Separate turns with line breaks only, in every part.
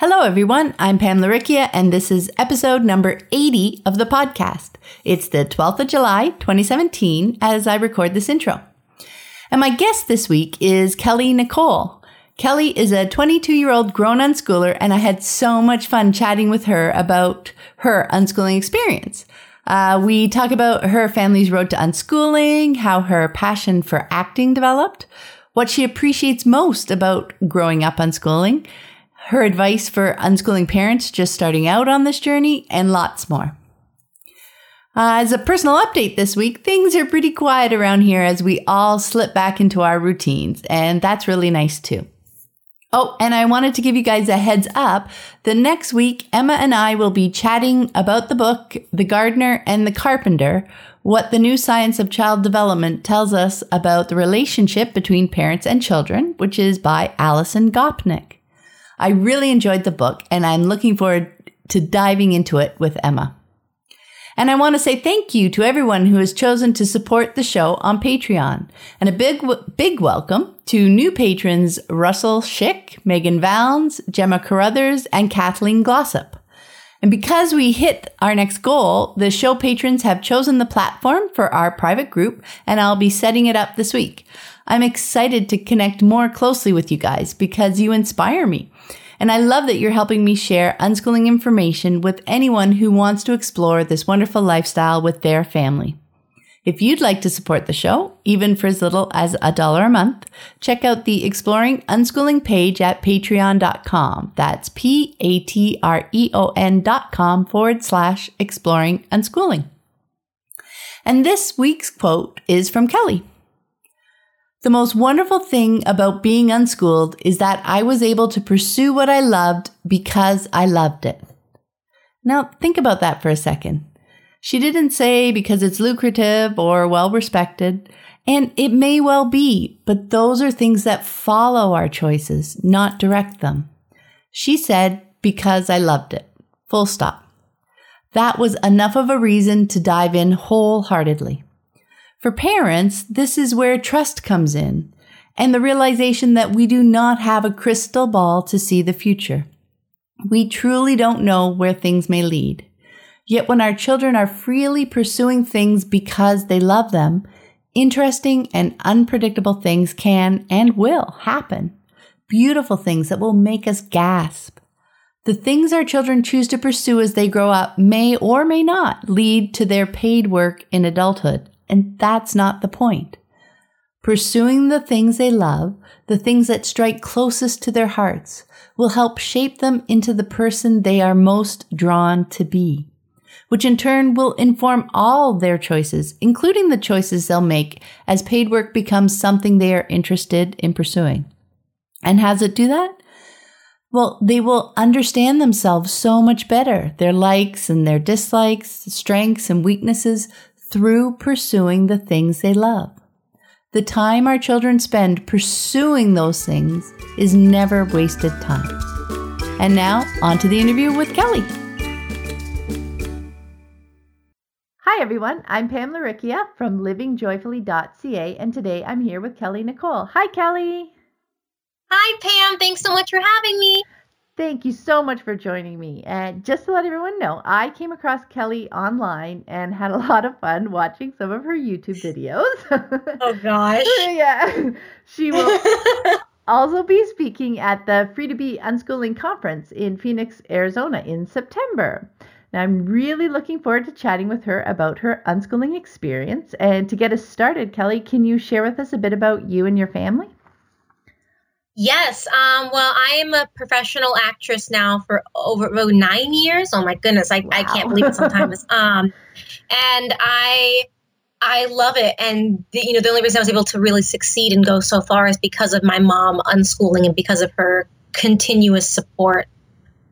Hello, everyone. I'm Pam Laricchia, and this is episode number 80 of the podcast. It's the 12th of July, 2017, as I record this intro. And my guest this week is Kelly Nicole. Kelly is a 22 year old grown unschooler, and I had so much fun chatting with her about her unschooling experience. Uh, we talk about her family's road to unschooling, how her passion for acting developed, what she appreciates most about growing up unschooling, her advice for unschooling parents just starting out on this journey, and lots more. Uh, as a personal update this week, things are pretty quiet around here as we all slip back into our routines, and that's really nice too. Oh, and I wanted to give you guys a heads up. The next week, Emma and I will be chatting about the book, The Gardener and the Carpenter, what the new science of child development tells us about the relationship between parents and children, which is by Alison Gopnik. I really enjoyed the book and I'm looking forward to diving into it with Emma. And I want to say thank you to everyone who has chosen to support the show on Patreon. And a big, big welcome to new patrons Russell Schick, Megan Valens, Gemma Carruthers, and Kathleen Glossop. And because we hit our next goal, the show patrons have chosen the platform for our private group, and I'll be setting it up this week. I'm excited to connect more closely with you guys because you inspire me. And I love that you're helping me share unschooling information with anyone who wants to explore this wonderful lifestyle with their family. If you'd like to support the show, even for as little as a dollar a month, check out the Exploring Unschooling page at patreon.com. That's P A T R E O N dot com forward slash exploring unschooling. And this week's quote is from Kelly. The most wonderful thing about being unschooled is that I was able to pursue what I loved because I loved it. Now, think about that for a second. She didn't say because it's lucrative or well respected, and it may well be, but those are things that follow our choices, not direct them. She said, because I loved it. Full stop. That was enough of a reason to dive in wholeheartedly. For parents, this is where trust comes in and the realization that we do not have a crystal ball to see the future. We truly don't know where things may lead. Yet when our children are freely pursuing things because they love them, interesting and unpredictable things can and will happen. Beautiful things that will make us gasp. The things our children choose to pursue as they grow up may or may not lead to their paid work in adulthood. And that's not the point. Pursuing the things they love, the things that strike closest to their hearts, will help shape them into the person they are most drawn to be, which in turn will inform all their choices, including the choices they'll make as paid work becomes something they are interested in pursuing. And has it do that? Well, they will understand themselves so much better, their likes and their dislikes, strengths and weaknesses, through pursuing the things they love. The time our children spend pursuing those things is never wasted time. And now, on to the interview with Kelly. Hi, everyone. I'm Pam Laricchia from livingjoyfully.ca, and today I'm here with Kelly Nicole. Hi, Kelly.
Hi, Pam. Thanks so much for having me.
Thank you so much for joining me. And just to let everyone know, I came across Kelly online and had a lot of fun watching some of her YouTube videos.
Oh gosh.
yeah. She will also be speaking at the Free to Be Unschooling Conference in Phoenix, Arizona in September. Now, I'm really looking forward to chatting with her about her unschooling experience. And to get us started, Kelly, can you share with us a bit about you and your family?
Yes. Um, well, I am a professional actress now for over oh, nine years. Oh my goodness, I, wow. I can't believe it sometimes. um, and I I love it. And the, you know, the only reason I was able to really succeed and go so far is because of my mom unschooling and because of her continuous support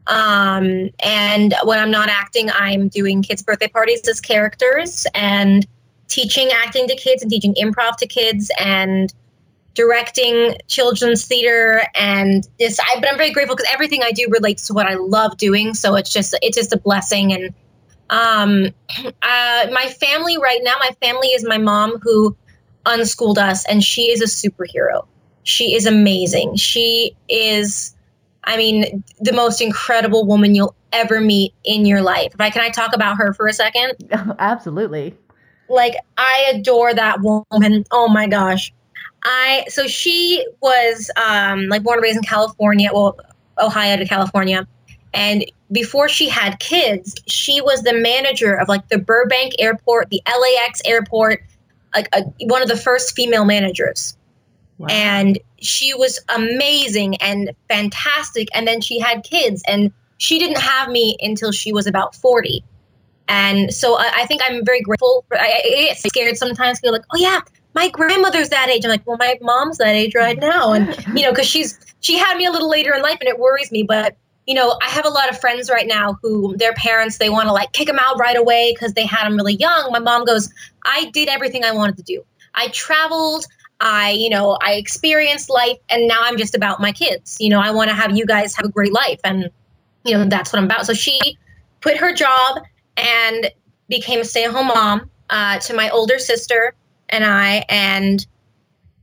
Um, and when I'm not acting, I'm doing kids' birthday parties as characters and teaching acting to kids and teaching improv to kids and directing children's theater and this I, but i'm very grateful because everything i do relates to what i love doing. So it's just it's just a blessing. And um uh my family right now my family is my mom who unschooled us and she is a superhero. She is amazing. She is i mean the most incredible woman you'll ever meet in your life. If i can i talk about her for a second?
Absolutely.
Like i adore that woman. Oh my gosh. I so she was um, like born and raised in California, well, Ohio to California, and before she had kids, she was the manager of like the Burbank Airport, the LAX Airport, like a, one of the first female managers. Wow. And she was amazing and fantastic. And then she had kids, and she didn't have me until she was about 40. And so I, I think I'm very grateful. For, I, I, get scared sometimes. Feel like, oh yeah, my grandmother's that age. I'm like, well, my mom's that age right mm. now, and you know, because she's she had me a little later in life, and it worries me. But you know, I have a lot of friends right now who their parents they want to like kick them out right away because they had them really young. My mom goes, I did everything I wanted to do. I traveled. I, you know, I experienced life, and now I'm just about my kids. You know, I want to have you guys have a great life, and you know, that's what I'm about. So she quit her job and became a stay-at-home mom uh, to my older sister and I, and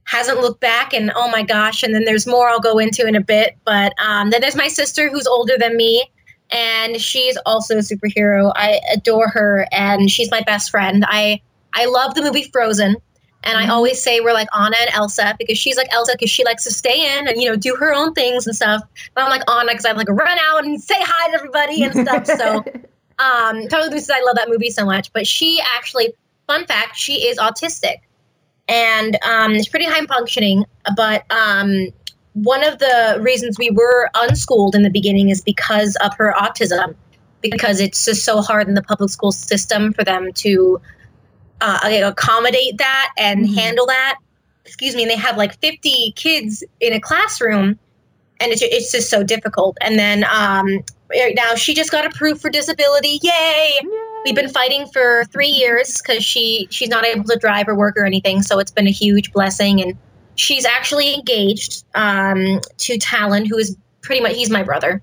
hasn't looked back. And oh my gosh! And then there's more I'll go into in a bit. But um, then there's my sister who's older than me, and she's also a superhero. I adore her, and she's my best friend. I I love the movie Frozen. And I mm-hmm. always say we're like Anna and Elsa because she's like Elsa because she likes to stay in and you know do her own things and stuff. But I'm like Anna because I like run out and say hi to everybody and stuff. So um, totally because I love that movie so much. But she actually fun fact, she is autistic and um, it's pretty high functioning. But um, one of the reasons we were unschooled in the beginning is because of her autism, because it's just so hard in the public school system for them to uh, accommodate that and mm-hmm. handle that. Excuse me, and they have like 50 kids in a classroom, and it's, it's just so difficult. And then um, now she just got approved for disability. Yay! Yay. We've been fighting for three years because she she's not able to drive or work or anything. So it's been a huge blessing, and she's actually engaged um, to Talon, who is pretty much he's my brother,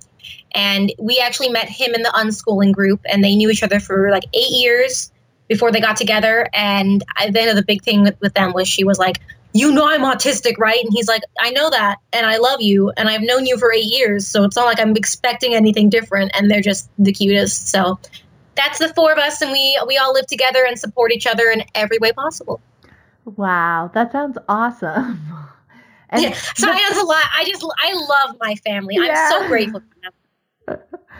and we actually met him in the unschooling group, and they knew each other for like eight years before they got together. And I, then the big thing with, with them was she was like, you know I'm autistic, right? And he's like, I know that, and I love you, and I've known you for eight years, so it's not like I'm expecting anything different. And they're just the cutest. So that's the four of us, and we we all live together and support each other in every way possible.
Wow, that sounds awesome.
And yeah, so I a lot. I just I love my family. Yeah. I'm so grateful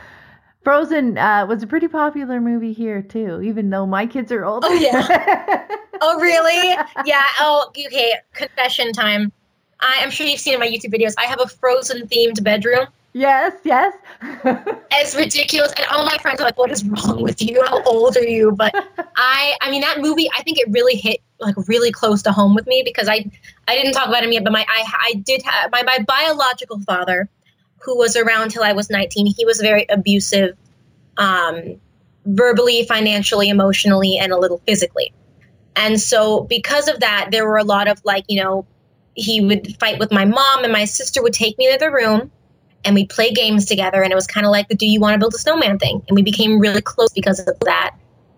Frozen uh, was a pretty popular movie here too, even though my kids are older.
Oh yeah. oh really? Yeah. Oh okay. Confession time. I, am sure you've seen in my YouTube videos. I have a Frozen themed bedroom.
Yes, yes.
it's ridiculous, and all my friends are like, "What is wrong with you? How old are you?" But I, I mean, that movie, I think it really hit like really close to home with me because I, I didn't talk about him yet, but my, I, I did have my, my biological father, who was around till I was 19. He was very abusive, um, verbally, financially, emotionally, and a little physically. And so, because of that, there were a lot of like, you know, he would fight with my mom, and my sister would take me to the room and we play games together and it was kind of like the do you want to build a snowman thing and we became really close because of that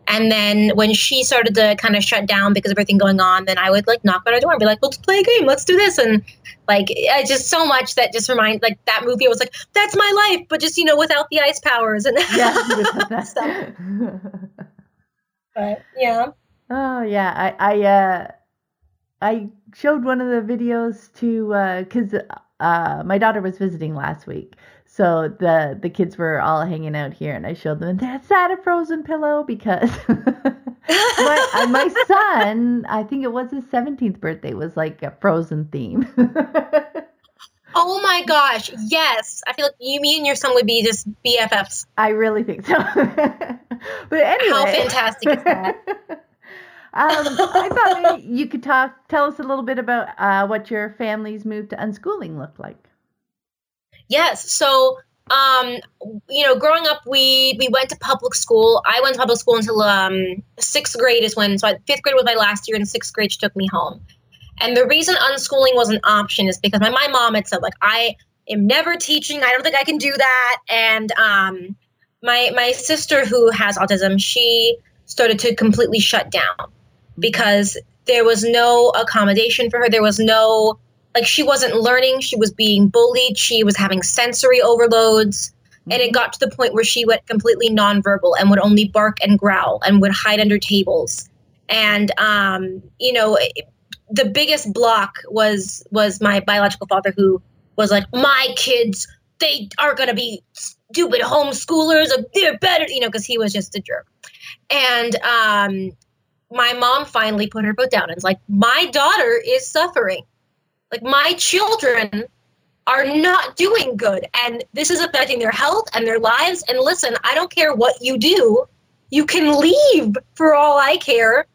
and then when she started to kind of shut down because of everything going on then i would like knock on her door and be like let's play a game. Let's do this. And like just so much that just reminds like that movie I was like that's my life but just you know without the ice powers. And yeah. Stuff but yeah.
Oh yeah. I i uh i showed one of the videos to because uh, uh, my daughter was visiting last week, so the the kids were all hanging out here, and I showed them. That's not a frozen pillow because my my son, I think it was his seventeenth birthday, was like a frozen theme.
oh my gosh, yes! I feel like you, me, and your son would be just BFFs.
I really think so. but anyway,
how fantastic is that?
Um, I thought maybe you could talk, tell us a little bit about uh, what your family's move to unschooling looked like.
Yes. So um, you know, growing up, we we went to public school. I went to public school until um, sixth grade is when. So fifth grade was my last year, and sixth grade she took me home. And the reason unschooling was an option is because my, my mom had said, like, I am never teaching. I don't think I can do that. And um, my my sister who has autism, she started to completely shut down because there was no accommodation for her. There was no like she wasn't learning. She was being bullied. She was having sensory overloads. And it got to the point where she went completely nonverbal and would only bark and growl and would hide under tables. And um, you know, the biggest block was was my biological father who was like, my kids, they are gonna be stupid homeschoolers. They're better, you know, because he was just a jerk. And um, my mom finally put her foot down and was like, my daughter is suffering. Like my children are not doing good, and this is affecting their health and their lives. And listen, I don't care what you do. You can leave for all I care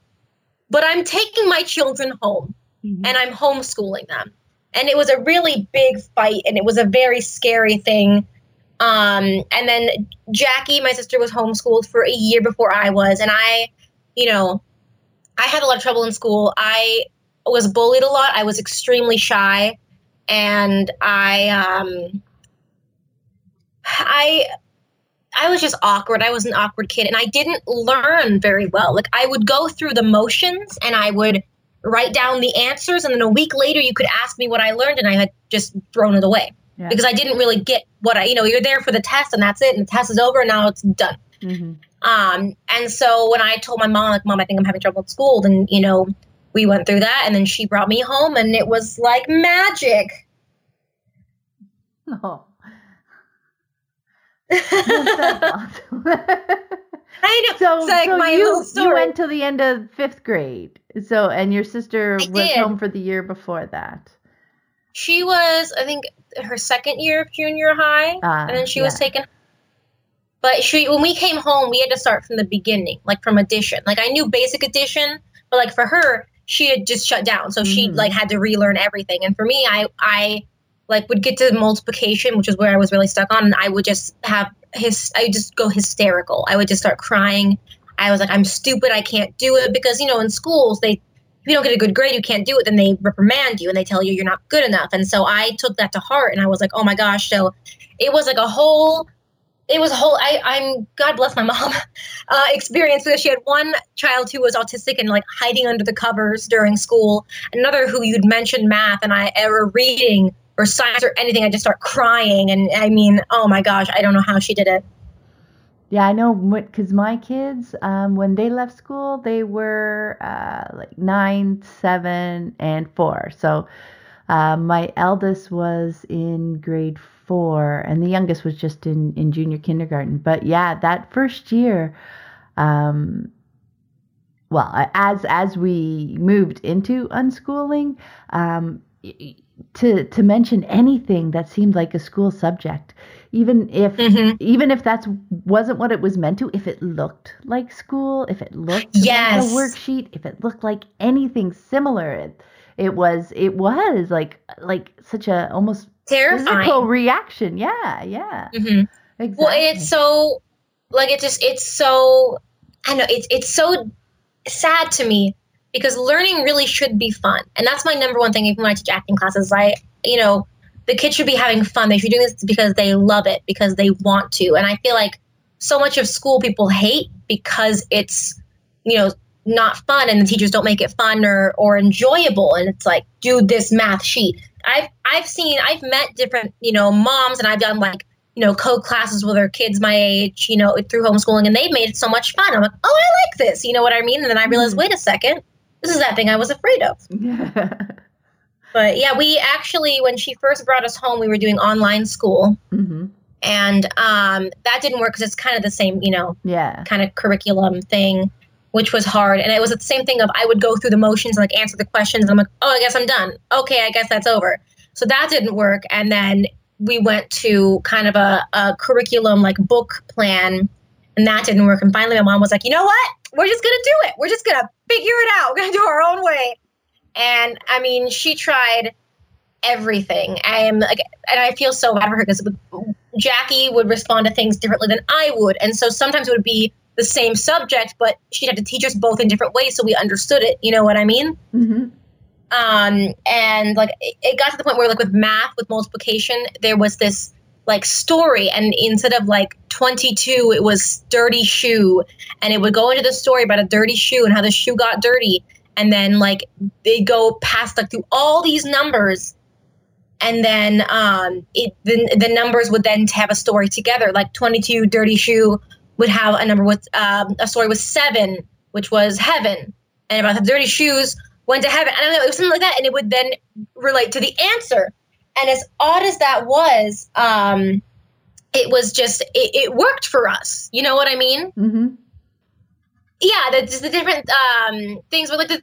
but I'm taking my children home mm-hmm. and I'm homeschooling them. And it was a really big fight and it was a very scary thing. Um, and then Jackie, my sister, was homeschooled for a year before I was. And I, you know, I had a lot of trouble in school. I was bullied a lot. I was extremely shy. And I, um, I, I was just awkward. I was an awkward kid and I didn't learn very well. Like I would go through the motions and I would write down the answers and then a week later you could ask me what I learned and I had just thrown it away. Yeah. Because I didn't really get what I, you know, you're there for the test and that's it and the test is over and now it's done. Mm-hmm. Um, and so when I told my mom, like, mom, I think I'm having trouble at school, then, you know, we went through that and then she brought me home and it was like magic. Oh.
I know. So, it's like so my you, you went to the end of fifth grade. So, and your sister I was did. home for the year before that.
She was, I think, her second year of junior high, uh, and then she yeah. was taken. But she, when we came home, we had to start from the beginning, like from addition. Like I knew basic addition, but like for her, she had just shut down, so mm-hmm. she like had to relearn everything. And for me, I, I like would get to multiplication, which is where I was really stuck on, and I would just have his I would just go hysterical. I would just start crying. I was like, I'm stupid, I can't do it because you know in schools they if you don't get a good grade, you can't do it, then they reprimand you and they tell you you're not good enough. And so I took that to heart and I was like, oh my gosh. So it was like a whole it was a whole I, i'm god bless my mom uh, experience because she had one child who was autistic and like hiding under the covers during school another who you'd mention math and i ever reading or science or anything, I just start crying. And I mean, oh my gosh, I don't know how she did it.
Yeah, I know because my kids, um, when they left school, they were uh, like nine, seven, and four. So uh, my eldest was in grade four, and the youngest was just in, in junior kindergarten. But yeah, that first year, um, well, as as we moved into unschooling, um, to to mention anything that seemed like a school subject even if mm-hmm. even if that wasn't what it was meant to if it looked like school if it looked yes. like a worksheet if it looked like anything similar it, it was it was like like such a almost
terrifying physical
reaction yeah yeah
mm-hmm. exactly. well it's so like it just it's so i know it's it's so sad to me because learning really should be fun. And that's my number one thing, even when I teach acting classes. I, you know, the kids should be having fun. They should be doing this because they love it, because they want to. And I feel like so much of school people hate because it's, you know, not fun and the teachers don't make it fun or, or enjoyable. And it's like, do this math sheet. I've, I've seen, I've met different, you know, moms and I've done like, you know, co classes with their kids my age, you know, through homeschooling, and they've made it so much fun. I'm like, oh, I like this. You know what I mean? And then I realized, mm-hmm. wait a second, this is that thing I was afraid of. but yeah, we actually, when she first brought us home, we were doing online school. Mm-hmm. And um, that didn't work because it's kind of the same, you know,
yeah,
kind of curriculum thing, which was hard. And it was the same thing of I would go through the motions and like answer the questions. And I'm like, oh, I guess I'm done. Okay, I guess that's over. So that didn't work. And then we went to kind of a, a curriculum like book plan, and that didn't work. And finally, my mom was like, you know what? we're just gonna do it. We're just gonna figure it out. We're gonna do our own way. And I mean, she tried everything. I am like, and I feel so bad for her because Jackie would respond to things differently than I would. And so sometimes it would be the same subject, but she'd have to teach us both in different ways so we understood it. You know what I mean?
Mm-hmm.
Um, and like it, it got to the point where like with math, with multiplication, there was this like story and instead of like 22 it was dirty shoe and it would go into the story about a dirty shoe and how the shoe got dirty and then like they go past like through all these numbers and then um it the, the numbers would then have a story together like 22 dirty shoe would have a number with um, a story with seven which was heaven and about the dirty shoes went to heaven and it was something like that and it would then relate to the answer and as odd as that was, um, it was just it, it, worked for us. You know what I mean?
Mm-hmm.
Yeah, the, just the different um, things. But like, the,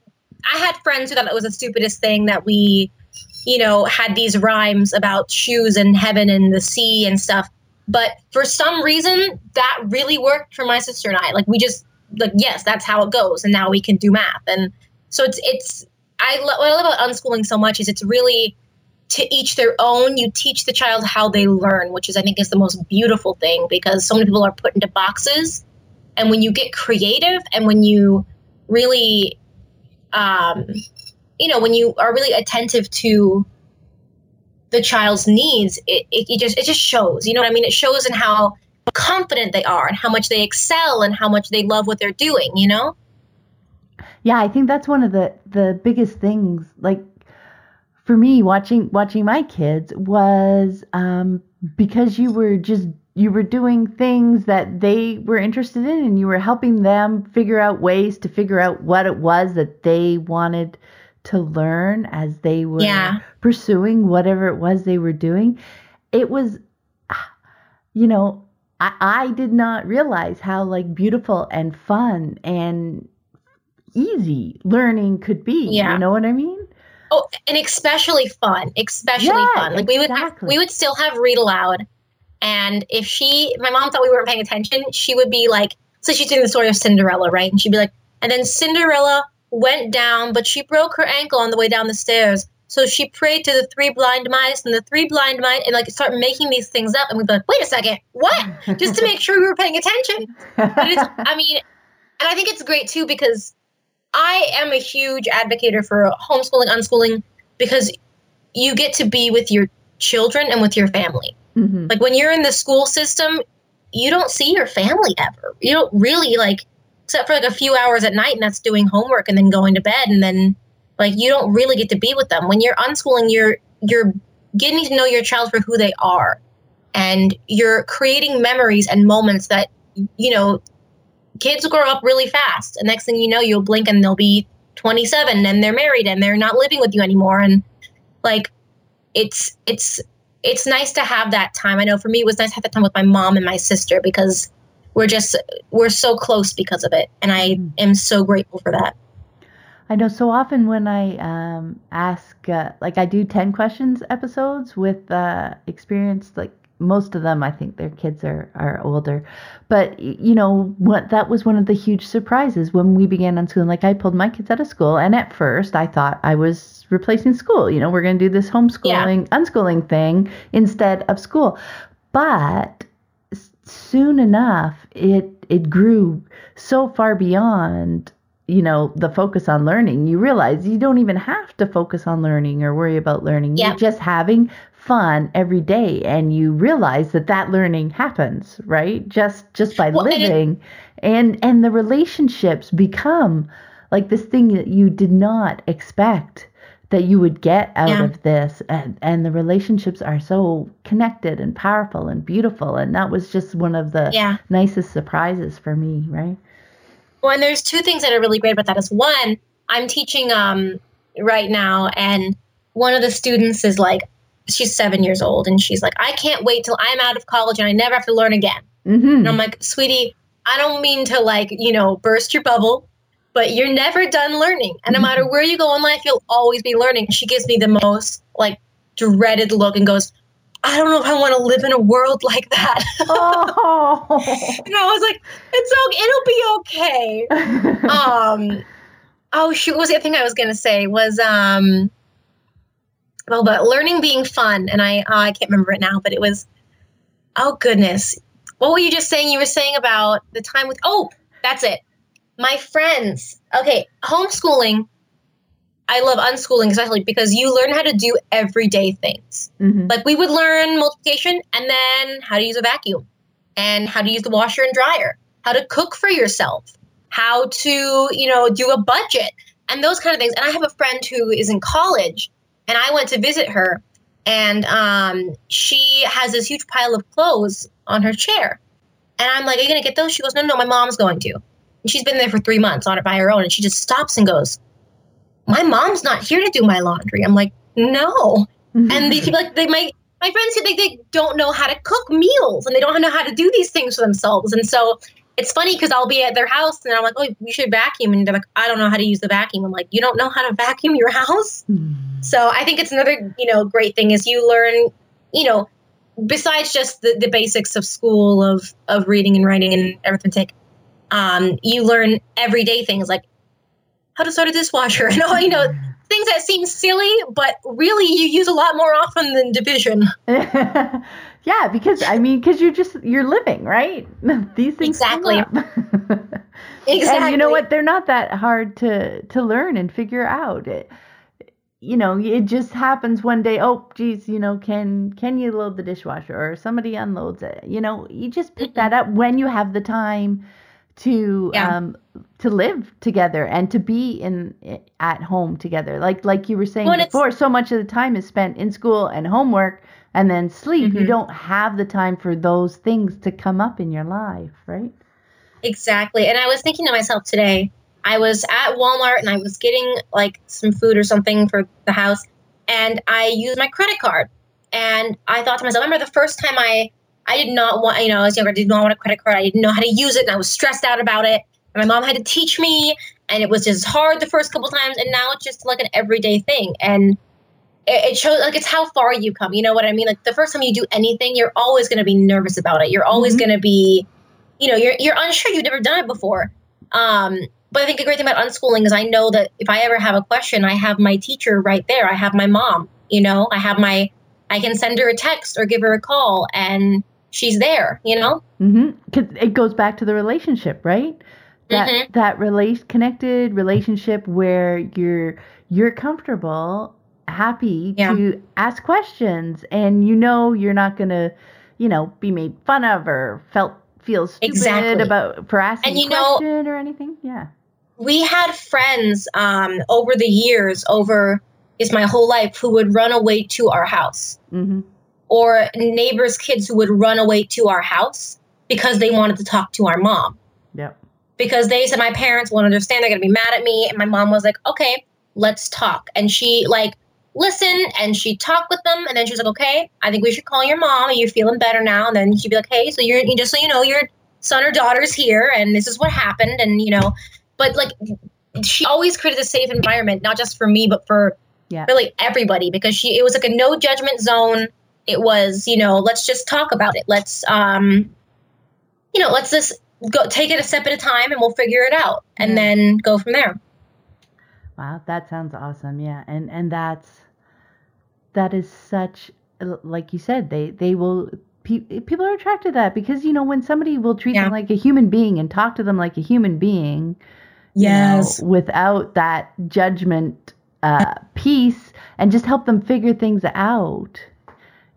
I had friends who thought it was the stupidest thing that we, you know, had these rhymes about shoes and heaven and the sea and stuff. But for some reason, that really worked for my sister and I. Like, we just like, yes, that's how it goes, and now we can do math. And so it's it's I love what I love about unschooling so much is it's really to each their own. You teach the child how they learn, which is, I think, is the most beautiful thing because so many people are put into boxes. And when you get creative and when you really, um, you know, when you are really attentive to the child's needs, it, it, it just it just shows. You know what I mean? It shows in how confident they are and how much they excel and how much they love what they're doing. You know?
Yeah, I think that's one of the the biggest things. Like for me watching watching my kids was um, because you were just you were doing things that they were interested in and you were helping them figure out ways to figure out what it was that they wanted to learn as they were
yeah.
pursuing whatever it was they were doing it was you know I, I did not realize how like beautiful and fun and easy learning could be
yeah.
you know what i mean
Oh, and especially fun, especially
yeah,
fun. Like we would have, we would still have read aloud, and if she, my mom thought we weren't paying attention, she would be like, so she's doing the story of Cinderella, right? And she'd be like, and then Cinderella went down, but she broke her ankle on the way down the stairs. So she prayed to the three blind mice, and the three blind mice, and like start making these things up, and we'd be like, wait a second, what? Just to make sure we were paying attention. But it's, I mean, and I think it's great too because I am a huge advocate for homeschooling, unschooling, because you get to be with your children and with your family.
Mm-hmm.
Like when you're in the school system, you don't see your family ever. You don't really like, except for like a few hours at night, and that's doing homework and then going to bed, and then like you don't really get to be with them. When you're unschooling, you're you're getting to know your child for who they are, and you're creating memories and moments that you know kids grow up really fast. And next thing you know, you'll blink and they'll be 27 and they're married and they're not living with you anymore. And like, it's, it's, it's nice to have that time. I know for me, it was nice to have that time with my mom and my sister because we're just, we're so close because of it. And I am so grateful for that.
I know so often when I um, ask, uh, like I do 10 questions episodes with uh, experienced like most of them i think their kids are are older but you know what that was one of the huge surprises when we began unschooling like i pulled my kids out of school and at first i thought i was replacing school you know we're going to do this homeschooling yeah. unschooling thing instead of school but soon enough it it grew so far beyond you know the focus on learning. You realize you don't even have to focus on learning or worry about learning.
Yeah.
you're just having fun every day and you realize that that learning happens right? Just just by well, living and, it, and and the relationships become like this thing that you did not expect that you would get out
yeah.
of this and and the relationships are so connected and powerful and beautiful and that was just one of the
yeah.
nicest surprises for me right
well and there's two things that are really great about that is one i'm teaching um right now and one of the students is like she's seven years old and she's like, I can't wait till I'm out of college and I never have to learn again.
mm-hmm.
And I'm like, sweetie, I don't mean to like, you know, burst your bubble, but you're never done learning. And no matter where you go in life, you'll always be learning. She gives me the most like dreaded look and goes, I don't know if I want to live in a world like that.
Oh.
and I was like, it's okay. It'll be okay. um, oh shoot, what was the thing I was gonna say? Was um, well, but learning being fun, and I oh, I can't remember it now, but it was Oh goodness. What were you just saying? You were saying about the time with Oh, that's it. My friends. Okay, homeschooling. I love unschooling especially because you learn how to do everyday things.
Mm-hmm.
Like we would learn multiplication and then how to use a vacuum and how to use the washer and dryer, how to cook for yourself, how to, you know, do a budget and those kind of things. And I have a friend who is in college and I went to visit her and um, she has this huge pile of clothes on her chair. And I'm like, Are you going to get those? She goes, No, no, my mom's going to. And she's been there for three months on it by her own. And she just stops and goes, My mom's not here to do my laundry. I'm like, No. Mm-hmm. And these people, like, they might, my friends say they, they don't know how to cook meals and they don't know how to do these things for themselves. And so it's funny because I'll be at their house and I'm like, oh, you should vacuum. And they're like, I don't know how to use the vacuum. I'm like, you don't know how to vacuum your house? Hmm. So I think it's another, you know, great thing is you learn, you know, besides just the, the basics of school of, of reading and writing and arithmetic, um, you learn everyday things like how to start a dishwasher and all, you know, things that seem silly, but really you use a lot more often than division.
yeah, because I mean, because you're just you're living, right? These things
Exactly. Exactly.
And you know what? They're not that hard to to learn and figure out. It, you know, it just happens one day. Oh, geez, you know, can can you load the dishwasher or somebody unloads it? You know, you just pick that up when you have the time to
Yeah.
um to live together and to be in at home together. Like like you were saying
Well,
before, so much of the time is spent in school and homework and then sleep. You
Mhm.
don't have the time for those things to come up in your life, right?
Exactly. And I was thinking to myself today, I was at Walmart and I was getting like some food or something for the house, and I used my credit card. And I thought to myself, I remember the first time I I did not want, you know, I was younger, I did not want a credit card. I didn't know how to use it, and I was stressed out about it. And my mom had to teach me, and it was just hard the first couple times. And now it's just like an everyday thing. And it, it shows like it's how far you come. You know what I mean? Like the first time you do anything, you're always going to be nervous about it. You're always
Mhm.
going to be, you know, you're you're unsure. You've never done it before. Um, but I think a great thing about unschooling is I know that if I ever have a question, I have my teacher right there. I have my mom. You know, I have my I can send her a text or give her a call, and she's there. You know.
Mm-hmm. It goes back to the relationship, right? That
Mhm.
that relate connected relationship where you're you're comfortable, happy
Yeah.
to ask questions, and you know you're not gonna, you know, be made fun of or felt feel stupid
Exactly.
about for asking
And you
a
know-
question or anything. Yeah.
we had friends um, over the years, over is my whole life, who would run away to our house,
Mm-hmm.
Or neighbors' kids who would run away to our house because they wanted to talk to our mom.
Yep.
Because they said my parents won't understand, they're gonna be mad at me, and my mom was like, "Okay, let's talk." And she like listened and she talked with them, and then she was like, "Okay, I think we should call your mom. Are you feeling better now?" And then she'd be like, "Hey, so you're just so you know, your son or daughter's here, and this is what happened, and you know." But like she always created a safe environment, not just for me, but for
Yeah.
really everybody, because she it was like a no judgment zone. It was, you know, let's just talk about it. Let's um you know, let's just go take it a step at a time and we'll figure it out and
Yeah.
then go from there.
Wow, that sounds awesome. Yeah, and and that's that is such like you said they they will pe- people are attracted to that because you know when somebody will treat
Yeah.
them like a human being and talk to them like a human being you know, without that judgment uh piece and just help them figure things out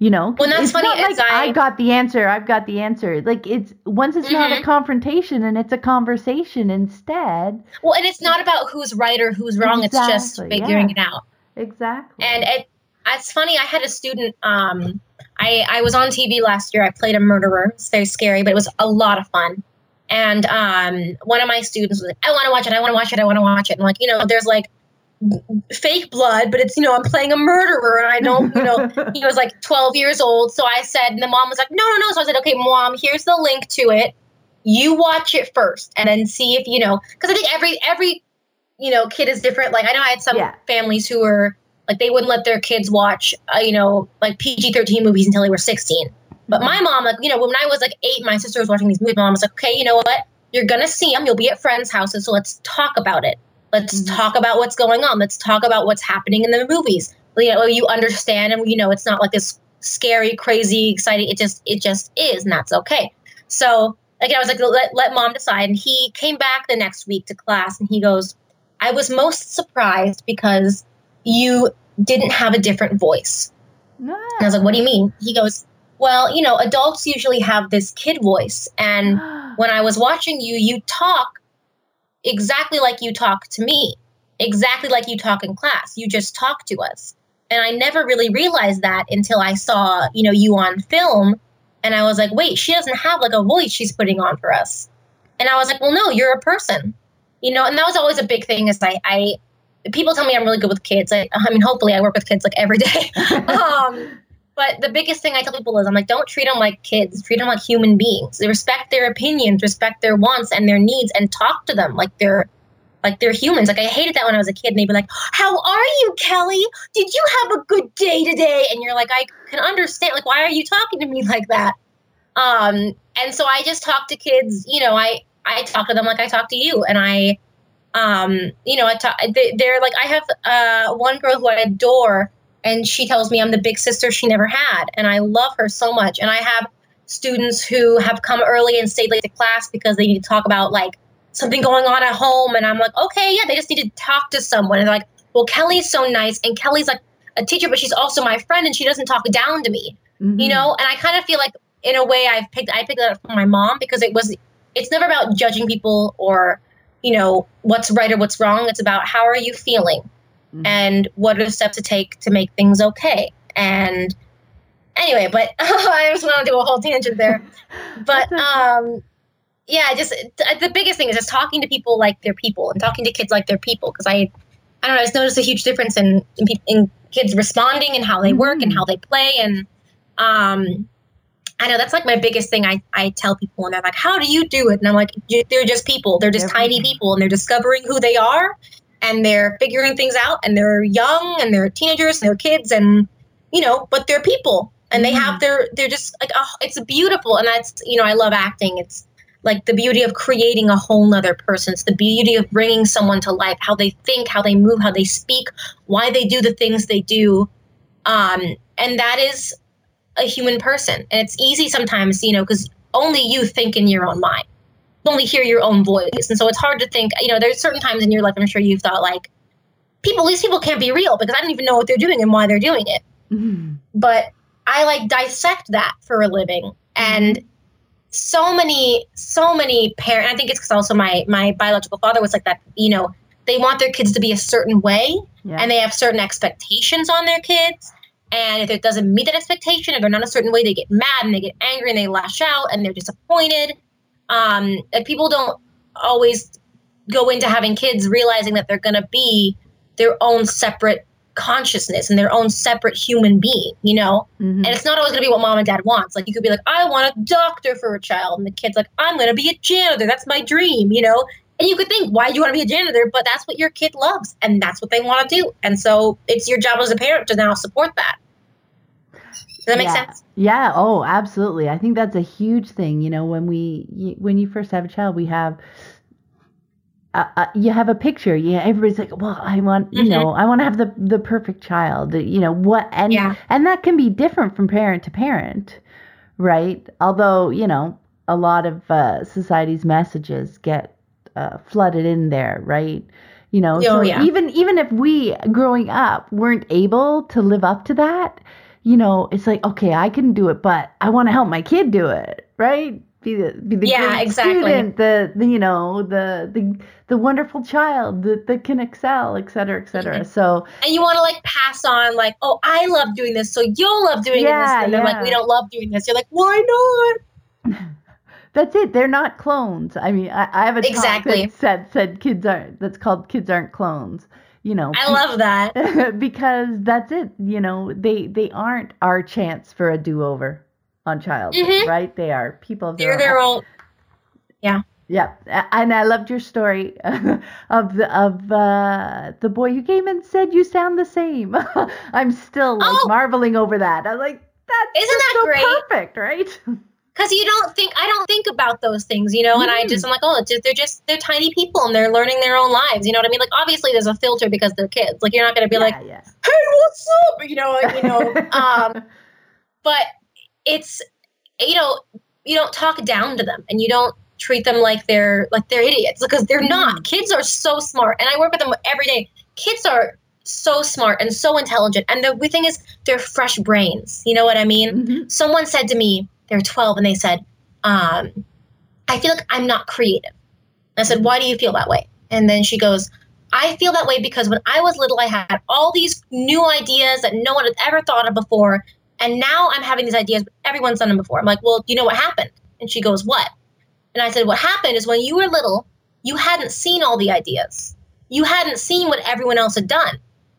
you know
Well, that's
it's
funny,
not like
I-
I got the answer i've got the answer like it's once it's not a
Mhm.
confrontation and it's a conversation instead
Well, and it's not about who's right or who's wrong. It's just figuring
yeah.
it out.
exactly
And it, it's funny. I had a student. Um, I I was on TV last year. I played a murderer. It's very scary, but it was a lot of fun. And um, one of my students was like, "I want to watch it. I want to watch it. I want to watch it." And like, you know, there's like fake blood, but it's you know, I'm playing a murderer, and I don't, you know, he was like 12 years old. So I said, and the mom was like, no, no, no. So I said, okay, mom, here's the link to it. You watch it first, and then see if you know, because I think every every you know kid is different. Like I know I had some
Yeah.
families who were like they wouldn't let their kids watch, uh, you know, like PG 13 movies until they were 16. But my mom, like, you know, when I was like eight, my sister was watching these movies. My mom was like, okay, you know what? You're going to see them. You'll be at friends' houses. So let's talk about it. Let's
Mhm.
talk about what's going on. Let's talk about what's happening in the movies. You know, you understand and, you know, it's not like this scary, crazy, exciting. It just it just is, and that's okay. So again, I was like, let, let mom decide. And he came back the next week to class and he goes, I was most surprised because you didn't have a different voice. And I was like, what do you mean? He goes, well, you know, adults usually have this kid voice. And when I was watching you, you talk exactly like you talk to me, exactly like you talk in class. You just talk to us. And I never really realized that until I saw, you know, you on film. And I was like, wait, she doesn't have like a voice she's putting on for us. And I was like, well, no, you're a person, you know. And that was always a big thing. Is I, I people tell me I'm really good with kids. I, I mean, hopefully, I work with kids like every day. um, but the biggest thing I tell people is I'm like, don't treat them like kids. Treat them like human beings. Respect their opinions, respect their wants and their needs, and talk to them like they're like they're humans. Like I hated that when I was a kid, and they'd be like, "How are you, Kelly? Did you have a good day today?" And you're like, "I can understand. Like, why are you talking to me like that?" Um, and so I just talk to kids. You know, I I talk to them like I talk to you, and I, um, you know, I talk. They, they're like I have uh, one girl who I adore, and she tells me I'm the big sister she never had, and I love her so much. And I have students who have come early and stayed late to class because they need to talk about like something going on at home, and I'm like, okay, yeah, they just need to talk to someone. And they're like, well, Kelly's so nice, and Kelly's like a teacher, but she's also my friend, and she doesn't talk down to me, mm-hmm. you know. And I kind of feel like, in a way, I've picked I picked that up from my mom because it was it's never about judging people or you know what's right or what's wrong. It's about how are you feeling, mm-hmm. and what are the steps to take to make things okay. And anyway, but I just want to do a whole tangent there. But um, yeah, just the biggest thing is just talking to people like they're people and talking to kids like they're people. Because I, I don't know, I just noticed a huge difference in, in, in kids responding and how they work mm. and how they play. And um, I know that's like my biggest thing. I, I tell people and they're like, "How do you do it?" And I'm like, "They're just people. They're just they're tiny people, and they're discovering who they are, and they're figuring things out, and they're young, and they're teenagers, and they're kids, and you know, but they're people." And they mm. have their, they're just like, oh, it's beautiful. And that's, you know, I love acting. It's, like the beauty of creating a whole nother person. It's the beauty of bringing someone to life, how they think, how they move, how they speak, why they do the things they do. Um, and that is a human person. And it's easy sometimes, you know, because only you think in your own mind. Only hear your own voice. And so it's hard to think, you know, there's certain times in your life, I'm sure you've thought like, people, these people can't be real because I don't even know what they're doing and why they're doing it. Mm-hmm. But I like dissect that for a living. And mm-hmm so many so many parents i think it's because also my my biological father was like that you know they want their kids to be a certain way yeah. and they have certain expectations on their kids and if it doesn't meet that expectation or they're not a certain way they get mad and they get angry and they lash out and they're disappointed um like people don't always go into having kids realizing that they're going to be their own separate consciousness and their own separate human being, you know? Mm-hmm. And it's not always going to be what mom and dad wants. Like, you could be like, I want a doctor for a child. And the kid's like, I'm going to be a janitor. That's my dream, you know? And you could think, why do you want to be a janitor? But that's what your kid loves. And that's what they want to do. And so it's your job as a parent to now support that. Does that make
yeah.
sense?
Yeah. Oh, absolutely. I think that's a huge thing. You know, when we, when you first have a child, we have uh, uh, you have a picture. Yeah, everybody's like, well, I want, you mm-hmm. know, I want to have the the perfect child. You know what? And yeah. and that can be different from parent to parent, right? Although you know, a lot of uh, society's messages get uh, flooded in there, right? You know, oh, so yeah. even even if we growing up weren't able to live up to that, you know, it's like okay, I can do it, but I want to help my kid do it, right? be the be the
yeah,
great
exactly.
student, the, the you know the the the wonderful child that, that can excel, et cetera, et cetera. Mm-hmm. So
and you want to like pass on like, oh, I love doing this, so you'll love doing yeah, this, and they're yeah. like, we don't love doing this. You're like, why
not? That's it. They're not clones. I mean, I, I have a
exactly
that said said kids aren't. That's called kids aren't clones. You know,
I love that
because that's it. You know, they they aren't our chance for a do over on childhood, mm-hmm. right? They are people of
their own.
yeah. Yeah, and I loved your story of the of uh, the boy who came and said you sound the same. I'm still like oh. marveling over that. I'm like, that's isn't that so great? Perfect, right?
Because you don't think I don't think about those things, you know, mm. and I just mm. I'm like, oh, they're just they're tiny people and they're learning their own lives. You know what I mean? Like obviously there's a filter because they're kids. Like you're not going to be yeah, like, yeah. hey, what's up? You know, like, you know. um, but it's you know you don't talk down to them and you don't treat them like they're like they're idiots because they're not.
Mhm.
Kids are so smart, and I work with them every day. Kids are so smart and so intelligent, and the thing is, they're fresh brains. You know what I mean?
Mhm.
Someone said to me, they're 12, and they said, um, "I feel like I'm not creative." I said, "Why do you feel that way?" And then she goes, "I feel that way because when I was little, I had all these new ideas that no one had ever thought of before, and now I'm having these ideas, but everyone's done them before." I'm like, "Well, you know what happened?" And she goes, "What?" And I said, What happened is when you were little, you hadn't seen all the ideas. You hadn't seen what everyone else had done.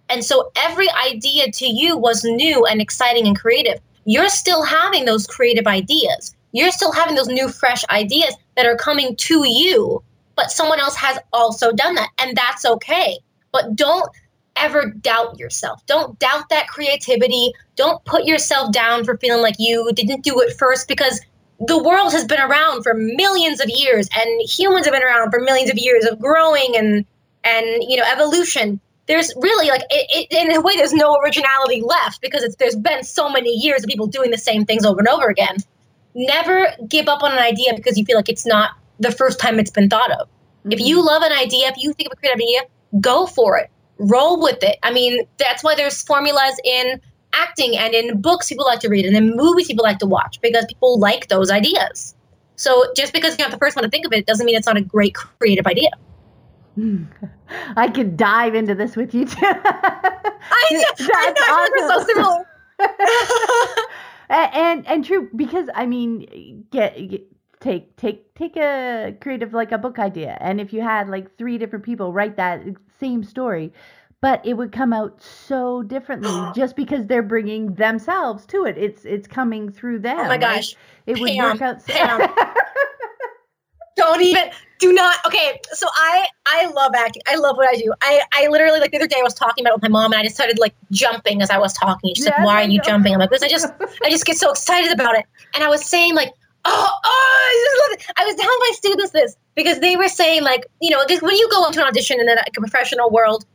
And so every idea to you was new and exciting and creative. You're still having those creative ideas. You're still having those new, fresh ideas that are coming to you, but someone else has also done that. And that's okay. But don't ever doubt yourself. Don't doubt that creativity. Don't put yourself down for feeling like you didn't do it first because the world has been around for millions of years and humans have been around for millions of years of growing and and you know evolution there's really like it, it, in a way there's no originality left because it's there's been so many years of people doing the same things over and over again. Never give up on an idea because you feel like it's not the first time it's been thought of. If you mm-hmm. love an idea if you think of a creative idea go for it. Roll with it. I mean that's why there's formulas in acting and in books people like to read and in movies people like to watch because people like those ideas. So just because you're not the first one to think of it doesn't mean it's not a great creative idea. Hmm.
I could dive into this with you too.
I know, I
That's
know, we're so similar.
and, and and true because I mean, get, get take take take a creative like a book idea, and if you had like three different people write that same story, but it would come out so differently just because they're bringing themselves to it. It's it's coming through oh them.
Oh my
right?
gosh.
it would work out. So-
Pam. Don't even do not okay. So I I love acting. I love what I do. I I literally like the other day I was talking about it with my mom and I just started like jumping as I was talking. She's
Yes,
like, Why are you
know.
jumping? I'm like, because I just I just get so excited about it. And I was saying like, oh, oh, I just love it. I was telling my students this because they were saying like, you know, when you go into an audition in a, like, a professional world,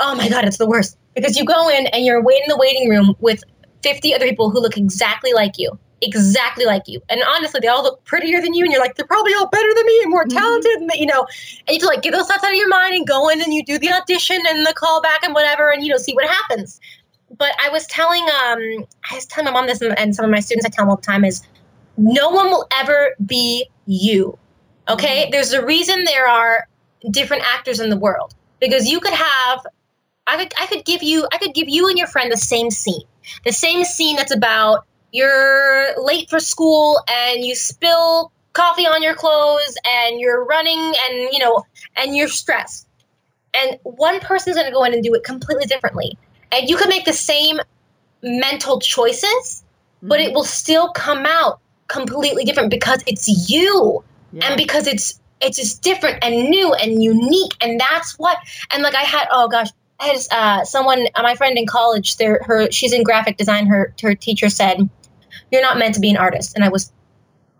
oh my god, it's the worst because you go in and you're waiting in the waiting room with 50 other people who look exactly like you, exactly like you, and honestly, they all look prettier than you, and you're like, they're probably all better than me and more
Mhm.
talented, and you know, and you to like get those thoughts out of your mind and go in and you do the audition and the callback and whatever, and you know, see what happens. But I was telling, um, I was telling my mom this, and, and some of my students, I tell them all the time is, no one will ever be you. Okay, there's a reason there are different actors in the world because you could have I could I could give you I could give you and your friend the same scene. The same scene that's about you're late for school and you spill coffee on your clothes and you're running and you know and you're stressed. And one person's going to go in and do it completely differently. And you can make the same mental choices, but it will still come out completely different because it's you
Yeah.
and because it's it's just different and new and unique and that's what and like i had oh gosh i had uh, someone uh, my friend in college there her she's in graphic design her her teacher said you're not meant to be an artist and i was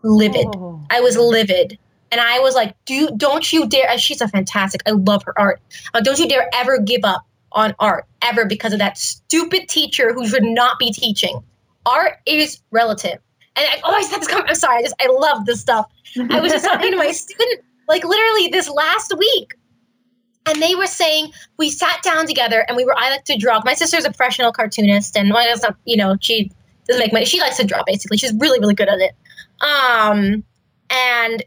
livid
Oh.
i was livid and i was like do don't you dare she's a fantastic i love her art uh, don't you dare ever give up on art ever because of that stupid teacher who should not be teaching art is relative and I always had this comment. I'm sorry, I just I love this stuff. I was just talking to my student, like literally this last week. And they were saying we sat down together and we were I like to draw. My sister's a professional cartoonist and well, not you know, she doesn't make money. She likes to draw basically. She's really, really good at it. Um and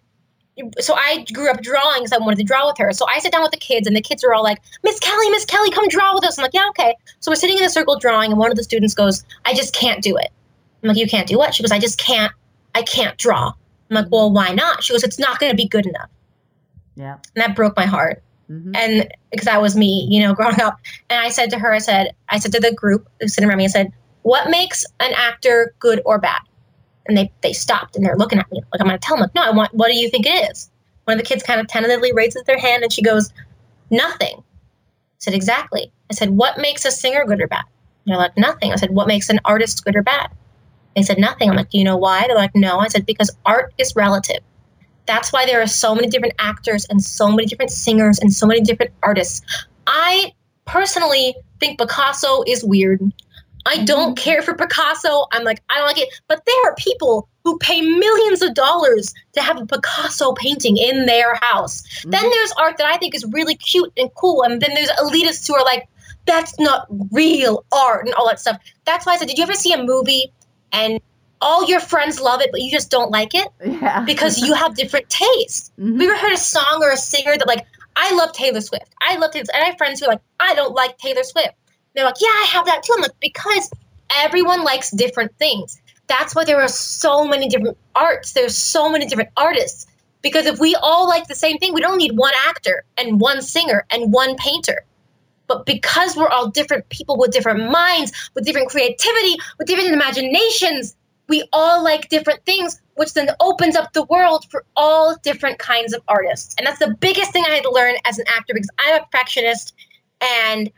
so I grew up drawing because I wanted to draw with her. So I sit down with the kids, and the kids are all like, Miss Kelly, Miss Kelly, come draw with us. I'm like, yeah, okay. So we're sitting in a circle drawing, and one of the students goes, I just can't do it. I'm like, you can't do what? She goes, I just can't, I can't draw. I'm like, well, why not? She goes, it's not going to be good enough.
Yeah.
And that broke my heart.
Mhm.
And because that was me, you know, growing up. And I said to her, I said, I said to the group sitting around me, I said, what makes an actor good or bad? And they, they stopped and they're looking at me like, I'm going to tell them, like, no, I want, what do you think it is? One of the kids kind of tentatively raises their hand and she goes, nothing. I said, exactly. I said, what makes a singer good or bad? And they're like, nothing. I said, what makes an artist good or bad? They said, nothing. I'm like, do you know why? They're like, no. I said, because art is relative. That's why there are so many different actors and so many different singers and so many different artists. I personally think Picasso is weird. I don't mm-hmm. care for Picasso. I'm like, I don't like it. But there are people who pay millions of dollars to have a Picasso painting in their house. Mm-hmm. Then there's art that I think is really cute and cool. And then there's elitists who are like, that's not real art and all that stuff. That's why I said, did you ever see a movie and all your friends love it, but you just don't like it?
Yeah.
because you have different tastes. Mm-hmm. You ever heard a song or a singer that like, I love Taylor Swift. I love Taylor Swift. And I have friends who are like, I don't like Taylor Swift. They're like, yeah, I have that too. I'm like, because everyone likes different things. That's why there are so many different arts. There's so many different artists. Because if we all like the same thing, we don't need one actor and one singer and one painter. But because we're all different people with different minds, with different creativity, with different imaginations, we all like different things, which then opens up the world for all different kinds of artists. And that's the biggest thing I had to learn as an actor because I'm a perfectionist and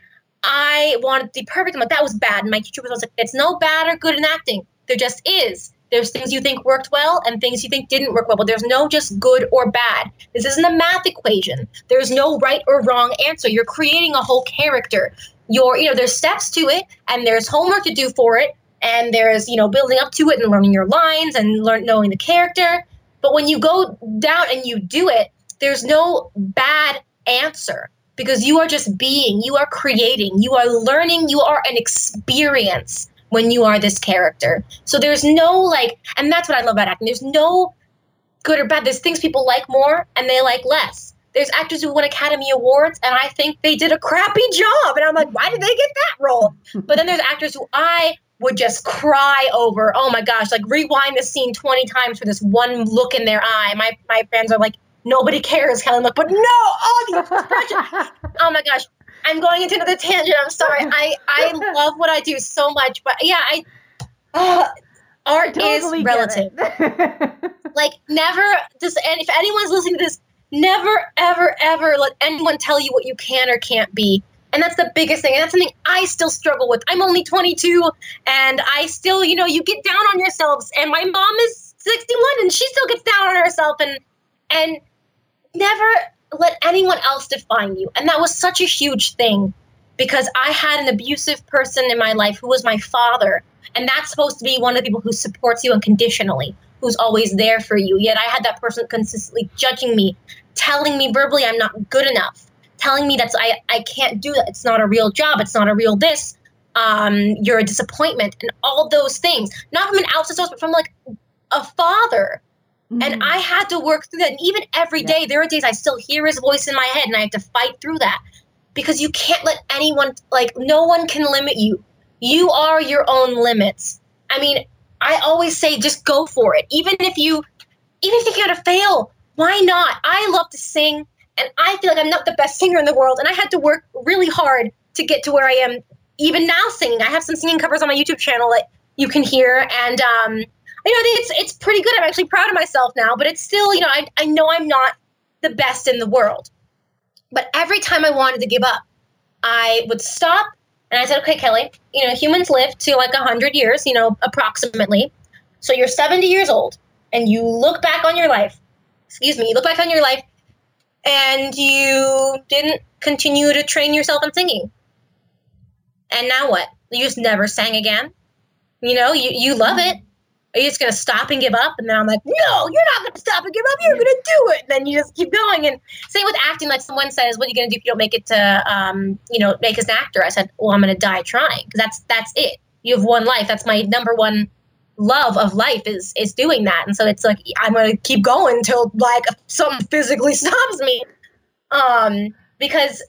I wanted to be perfect. I'm like, that was bad. And my teacher was like, it's no bad or good in acting. There just is. There's things you think worked well and things you think didn't work well, but there's no just good or bad. This isn't a math equation. There's no right or wrong answer. You're creating a whole character. You're, you know, there's steps to it and there's homework to do for it and there's, you know, building up to it and learning your lines and learn knowing the character. But when you go down and you do it, there's no bad answer because you are just being, you are creating, you are learning, you are an experience when you are this character. So there's no like, and that's what I love about acting. There's no good or bad. There's things people like more and they like less. There's actors who won Academy Awards, and I think they did a crappy job. And I'm like, why did they get that role? But then there's actors who I would just cry over. Oh my gosh, like rewind the scene 20 times for this one look in their eye. My my friends are like, nobody cares, Helen. Look, but no, expressions. oh my gosh, I'm going into another tangent. I'm sorry. I I love what I do so much, but yeah, I uh, art totally is relative. like never just and if anyone's listening to this, never ever ever let anyone tell you what you can or can't be. And that's the biggest thing. And that's something I still struggle with. I'm only 22 and I still, you know, you get down on yourselves. And my mom is 61 and she still gets down on herself and and never let anyone else define you. And that was such a huge thing because I had an abusive person in my life who was my father. And that's supposed to be one of the people who supports you unconditionally, who's always there for you. Yet I had that person consistently judging me, telling me verbally I'm not good enough, telling me that I, I can't do that. It's not a real job. It's not a real this. Um, you're a disappointment and all those things. Not from an outside source, but from like a father Mm-hmm. And I had to work through that. And even every yeah. day, there are days I still hear his voice in my head and I have to fight through that because you can't let anyone, like, no one can limit you. You are your own limits. I mean, I always say just go for it. Even if you, even if you're going to fail, why not? I love to sing and I feel like I'm not the best singer in the world. And I had to work really hard to get to where I am even now singing. I have some singing covers on my YouTube channel that you can hear. And, um, you know, it's it's pretty good. I'm actually proud of myself now, but it's still, you know, I, I know I'm not the best in the world. But every time I wanted to give up, I would stop and I said, okay, Kelly, you know, humans live to like 100 years, you know, approximately. So you're 70 years old and you look back on your life, excuse me, you look back on your life and you didn't continue to train yourself in singing. And now what? You just never sang again? You know, you, you love it. Are you just going to stop and give up? And then I'm like, no, you're not going to stop and give up. You're going to do it. And then you just keep going. And same with acting. Like someone says, what are you going to do if you don't make it to, um, you know, make as an actor? I said, well, I'm going to die trying because that's that's it. You have one life. That's my number one love of life is is doing that. And so it's like I'm going to keep going until like something physically stops me. Um, because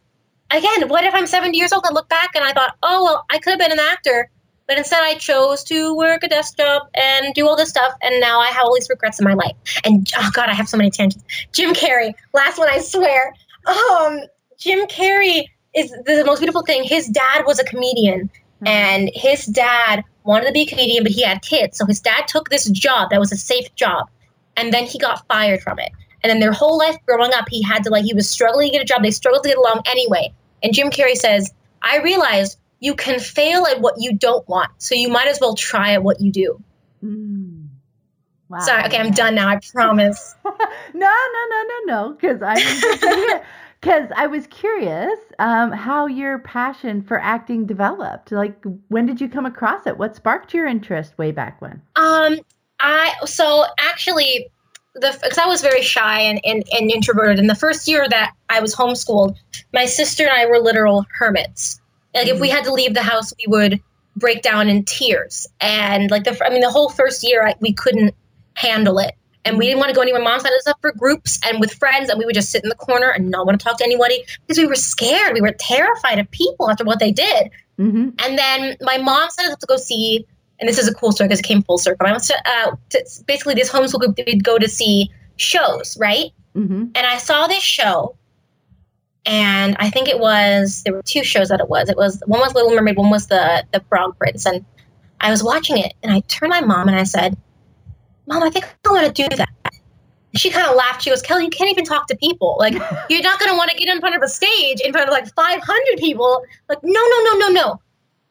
again, what if I'm 70 years old and look back and I thought, oh well, I could have been an actor but instead, I chose to work a desk job and do all this stuff, and now I have all these regrets in my life. And oh god, I have so many tangents. Jim Carrey, last one, I swear. Um, Jim Carrey is the most beautiful thing. His dad was a comedian, hmm. and his dad wanted to be a comedian, but he had kids, so his dad took this job that was a safe job, and then he got fired from it. And then their whole life growing up, he had to like he was struggling to get a job. They struggled to get along anyway. And Jim Carrey says, "I realized you can fail at what you don't want. So you might as well try at what you do. Mm. Wow. Sorry, okay, I'm done now. I promise.
no, no, no, no, no. Because I, because I was curious um, how your passion for acting developed. Like, when did you come across it? What sparked your interest way back when?
Um, I so actually the because I was very shy and, and, and introverted. And the first year that I was homeschooled, my sister and I were literal hermits. Like mm-hmm. if we had to leave the house, we would break down in tears. And like the I mean the whole first year, I, we couldn't handle it. And we didn't want to go anywhere. Mom signed us up for groups and with friends, and we would just sit in the corner and not want to talk to anybody because we were scared. We were terrified of people after what they did. Mm-hmm. And then my mom signed us up to go see and this is a cool story because it came full circle. I was to, uh, basically this homeschool group we'd go to see shows, right? Mm-hmm. And I saw this show, and I think it was there were two shows that it was. It was one was Little Mermaid, one was the the Frog Prince, and I was watching it, and I turned my mom and I said, "Mom, I think I want to do that." She kind of laughed. She goes, "Kelly, you can't even talk to people. Like you're not going to want to get in front of a stage in front of like 500 people. Like no, no, no, no, no."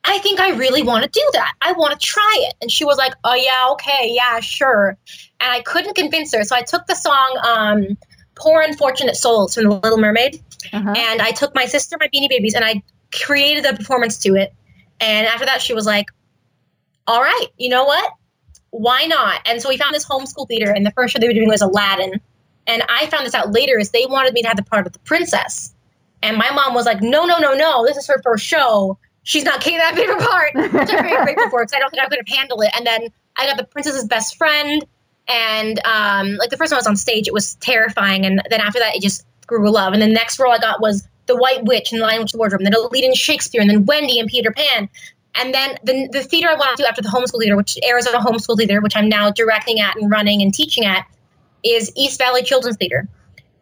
I think I really want to do that. I want to try it. And she was like, Oh, yeah, okay, yeah, sure. And I couldn't convince her. So I took the song um, Poor Unfortunate Souls from The Little Mermaid. Uh-huh. And I took my sister, my beanie babies, and I created a performance to it. And after that, she was like, All right, you know what? Why not? And so we found this homeschool theater, and the first show they were doing was Aladdin. And I found this out later is they wanted me to have the part of the princess. And my mom was like, No, no, no, no. This is her first show she's not getting that big of a part, which I'm very grateful for because I don't think I could have handled it. And then I got the princess's best friend, and um, like the first time I was on stage, it was terrifying, and then after that, it just grew a love. And the next role I got was the White Witch in the Lion Witch Wardrobe, and then a lead in Shakespeare, and then Wendy and Peter Pan. And then the, the theater I wanted to do after the homeschool theater, which Arizona Homeschool Theater, which I'm now directing at and running and teaching at, is East Valley Children's Theater.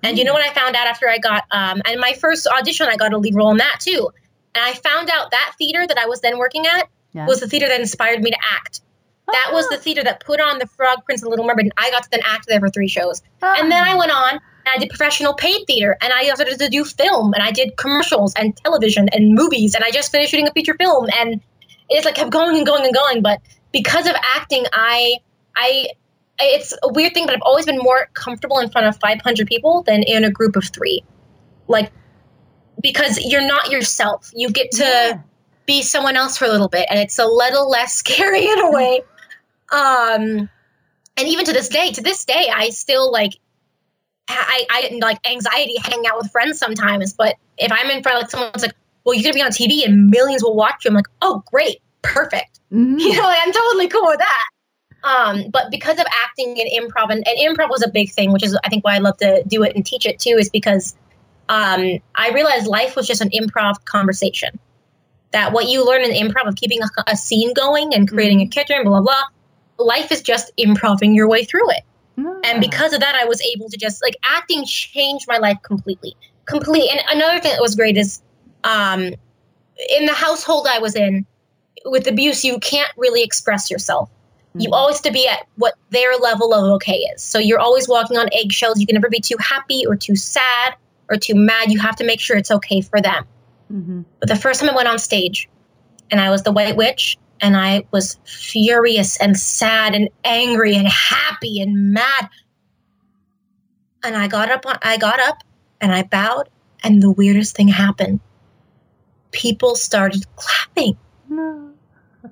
And you know what I found out after I got, um, and my first audition, I got a lead role in that too. And I found out that theater that I was then working at yeah. was the theater that inspired me to act. That was the ah. theater that put on the Frog Prince and Little Mermaid, and I got to then act there for three shows. And then I went on I did professional paid theater, and I started to do film, and I did commercials and television and movies, and I just finished shooting a feature film, and it's like kept going and going and going. But because of acting, I, I, it's a weird thing, but I've always been more comfortable in front of 500 people than in a group of three. Like because you're not yourself. You get to yeah. be someone else for a little bit, and it's a little less scary in a way. Um, and even to this day, to this day, I still like I, I like anxiety hanging out with friends sometimes. But if I'm in front of like someone's like, "Well, you're gonna be on TV and millions will watch you," I'm like, "Oh, great, perfect." Mm-hmm. You know, like, I'm totally cool with that. Um, but because of acting and improv, and, and improv was a big thing, which is I think why I love to do it and teach it too, is because um, I realized life was just an improv conversation. That what you learn in improv of keeping a, a scene going and creating mm-hmm. a character and blah, blah, blah, life is just improving your way through it. And because of that, I was able to just like acting changed my life completely. Complete. And another thing that was great is um, in the household I was in with abuse, you can't really express yourself. Mm-hmm. You always have to be at what their level of okay is. So you're always walking on eggshells. You can never be too happy or too sad or too mad, you have to make sure it's okay for them. Mm-hmm. But the first time I went on stage and I was the White Witch and I was furious and sad and angry and happy and mad. And I got up I got up and I bowed and the weirdest thing happened. People started clapping. No.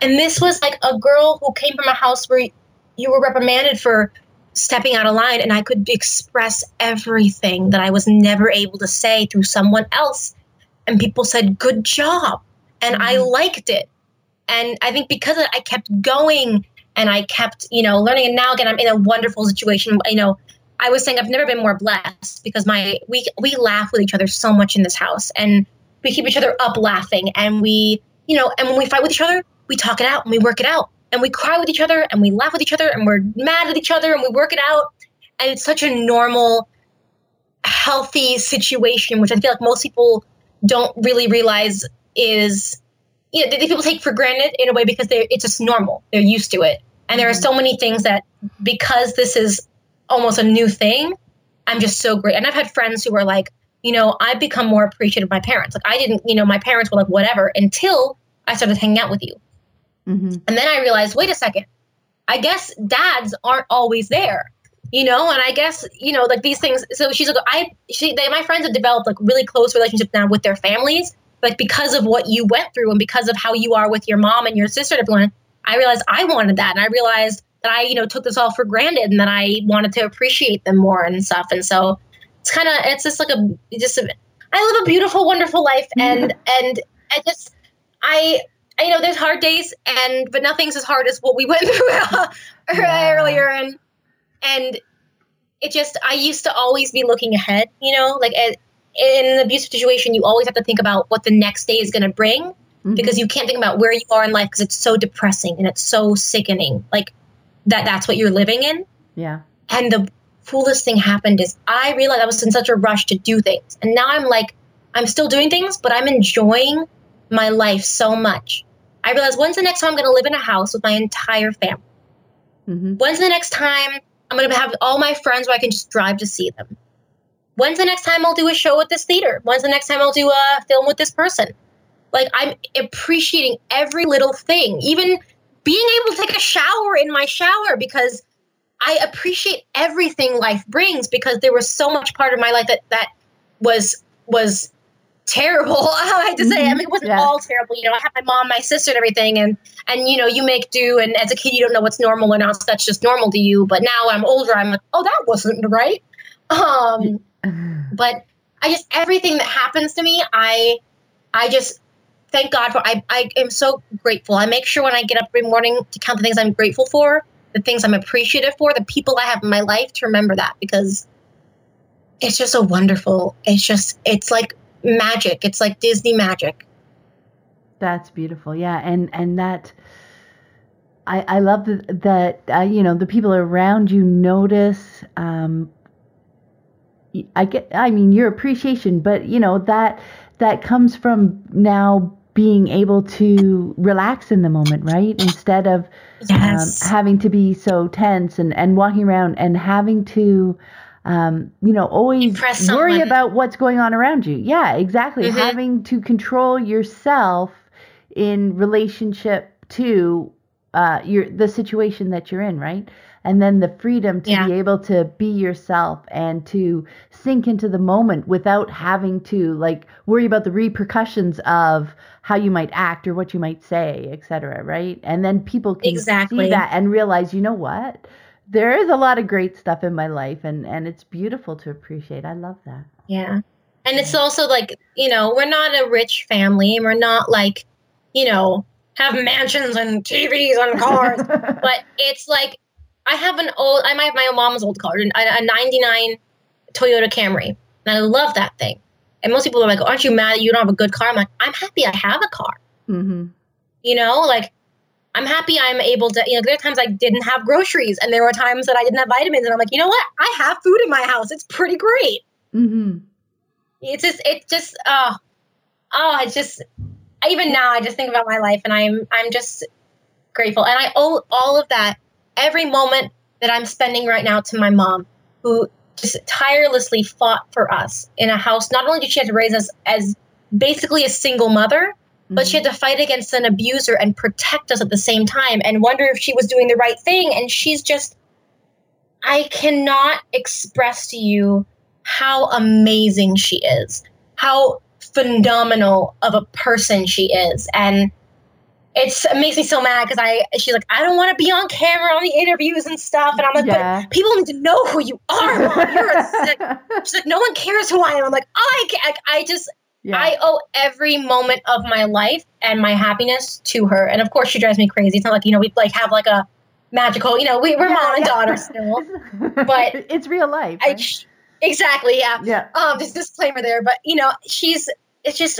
And this was like a girl who came from a house where you were reprimanded for stepping out of line and I could express everything that I was never able to say through someone else. And people said, good job. And mm-hmm. I liked it. And I think because I kept going and I kept, you know, learning. And now again, I'm in a wonderful situation. You know, I was saying I've never been more blessed because my we we laugh with each other so much in this house, and we keep each other up laughing, and we, you know, and when we fight with each other, we talk it out and we work it out and we cry with each other and we laugh with each other and we're mad at each other and we work it out. And it's such a normal, healthy situation, which I feel like most people don't really realize is, you know, people take for granted in a way because they it's just normal. They're used to it. And there are so many things that because this is almost a new thing, I'm just so great. And I've had friends who are like, you know, I've become more appreciative of my parents. Like I didn't, you know, my parents were like, whatever, until I started hanging out with you. Mm-hmm. And then I realized, wait a second, I guess dads aren't always there. you know and i guess you know like these things so she's like i she they, my friends have developed like really close relationships now with their families like because of what you went through and because of how you are with your mom and your sister and everyone i realized i wanted that. And i realized that i you know took this all for granted and that i wanted to appreciate them more and stuff. And so it's kind of it's just like a just a, i live a beautiful wonderful life. And and i just i you know there's hard days and but nothing's as hard as what we went through
Yeah.
earlier. And and it just i used to always be looking ahead you know like in an abusive situation you always have to think about what the next day is going to bring
Mhm.
because you can't think about where you are in life because it's so depressing and it's so sickening like that that's what you're living in
yeah.
and the coolest thing happened is i realized i was in such a rush to do things and now i'm like i'm still doing things but i'm enjoying my life so much i realized when's the next time i'm going to live in a house with my entire family
hmm
When's the next time I'm going to have all my friends where I can just drive to see them? When's the next time I'll do a show at this theater? When's the next time I'll do a film with this person? Like, I'm appreciating every little thing, even being able to take a shower in my shower because I appreciate everything life brings because there was so much part of my life that, that was, was terrible. I hate to say it. I mean, it wasn't
Yeah.
all terrible. You know, I had my mom, my sister, and everything, and and you know, you make do. And as a kid, you don't know what's normal or not. So that's just normal to you. But now I'm older. I'm like, oh, that wasn't right. Um, but I just everything that happens to me, I I just thank God for. I I am so grateful. I make sure when I get up every morning to count the things I'm grateful for, the things I'm appreciative for, the people I have in my life to remember that because it's just a wonderful. It's just it's like magic. It's like Disney magic.
That's beautiful. Yeah, and and that I I love that that uh, you know the people around you notice. Um, I get. I mean your appreciation, but you know that that comes from now being able to relax in the moment, right? Instead of
Yes.
um, having to be so tense and, and walking around and having to, um, you know, always
Impress
worry
someone.
about what's going on around you. Yeah, exactly.
Mhm.
Having to control yourself in relationship to uh, your the situation that you're in, right? And then the freedom to
Yeah.
be able to be yourself and to sink into the moment without having to like worry about the repercussions of how you might act or what you might say, etc. Right? And then people can
Exactly.
see that and realize, you know what? There is a lot of great stuff in my life, and and it's beautiful to appreciate. I love that.
Yeah. And it's also like, you know, we're not a rich family and we're not like, you know, have mansions and TVs and cars. but it's like I have an old I might have my mom's old car, a, a 99 Toyota Camry. And I love that thing. And most people are like, Aren't you mad that you don't have a good car? I'm like, I'm happy I have a car.
hmm
You know, like I'm happy I'm able to, you know, there are times I didn't have groceries and there were times that I didn't have vitamins and I'm like, you know what? I have food in my house. It's pretty great.
hmm
it's just it's just oh oh it's just even now i just think about my life and i'm i'm just grateful and i owe all of that every moment that i'm spending right now to my mom who just tirelessly fought for us in a house not only did she have to raise us as basically a single mother but she had to fight against an abuser and protect us at the same time and wonder if she was doing the right thing and she's just i cannot express to you how amazing she is, how phenomenal of a person she is. And it's it makes me so mad because I she's like, I don't want to be on camera on the interviews and stuff. And I'm like,
Yeah.
but people need to know who you are, Mom. You're a sick. She's like, no one cares who I am. I'm like, oh, I. I, I just
yeah.
I owe every moment of my life and my happiness to her. And of course, she drives me crazy. It's not like you know we like have like a magical, you know, we, we're
Yeah,
mom and daughter still. but
it's real life.
I,
right?
exactly, yeah.
yeah.
Um, there's disclaimer there, but you know, she's it's just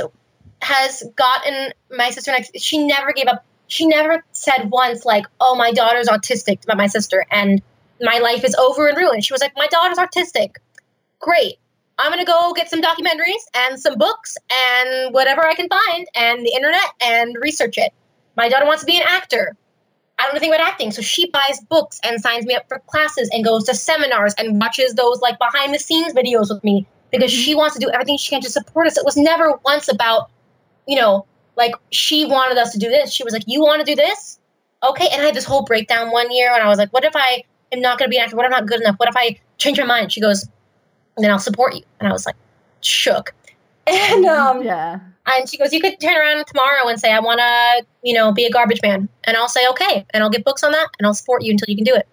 has gotten my sister and I. She never gave up. She never said once like, "Oh, my daughter's autistic," about my sister, and my life is over and ruined. She was like, "My daughter's autistic. Great. I'm gonna go get some documentaries and some books and whatever I can find and the internet and research it. My daughter wants to be an actor. I don't know anything about acting, so she buys books and signs me up for classes and goes to seminars and watches those like behind the scenes videos with me because mm-hmm. she wants to do everything she can to support us. It was never once about, you know, like she wanted us to do this. She was like, "You want to do this? Okay." And I had this whole breakdown one year, and I was like, "What if I I'm not going to be an actor? What if I'm not good enough? What if I change my mind? She goes, then I'll support you. And I was like, shook. And um,
yeah.
And she goes, you could turn around tomorrow and say, I want to, you know, be a garbage man. And I'll say, okay. And I'll get books on that and I'll support you until you can do it.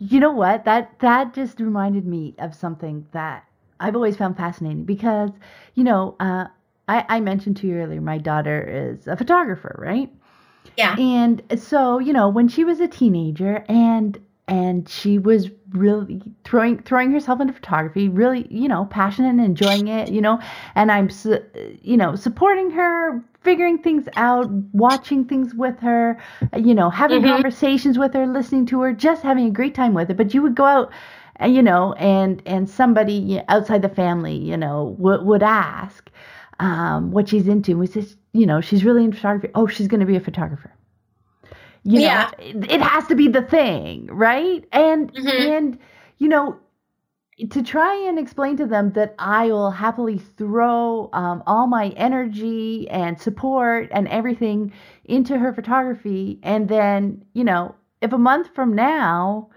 You know what? That that just reminded me of something that I've always found fascinating because, you know, uh, I, I mentioned to you earlier, my daughter is a photographer, right?
Yeah.
And so, you know, when she was a teenager and and she was really throwing throwing herself into photography really you know passionate and enjoying it you know and i'm su- you know supporting her figuring things out watching things with her you know having
Mhm.
conversations with her listening to her just having a great time with her but you would go out and you know and and somebody outside the family you know would would ask um, what she's into we says you know she's really into photography oh she's going to be a photographer you know
Yeah.
it, it has to be the thing right and
Mhm.
and you know to try and explain to them that I will happily throw um, all my energy and support and everything into her photography, and then you know, if a month from now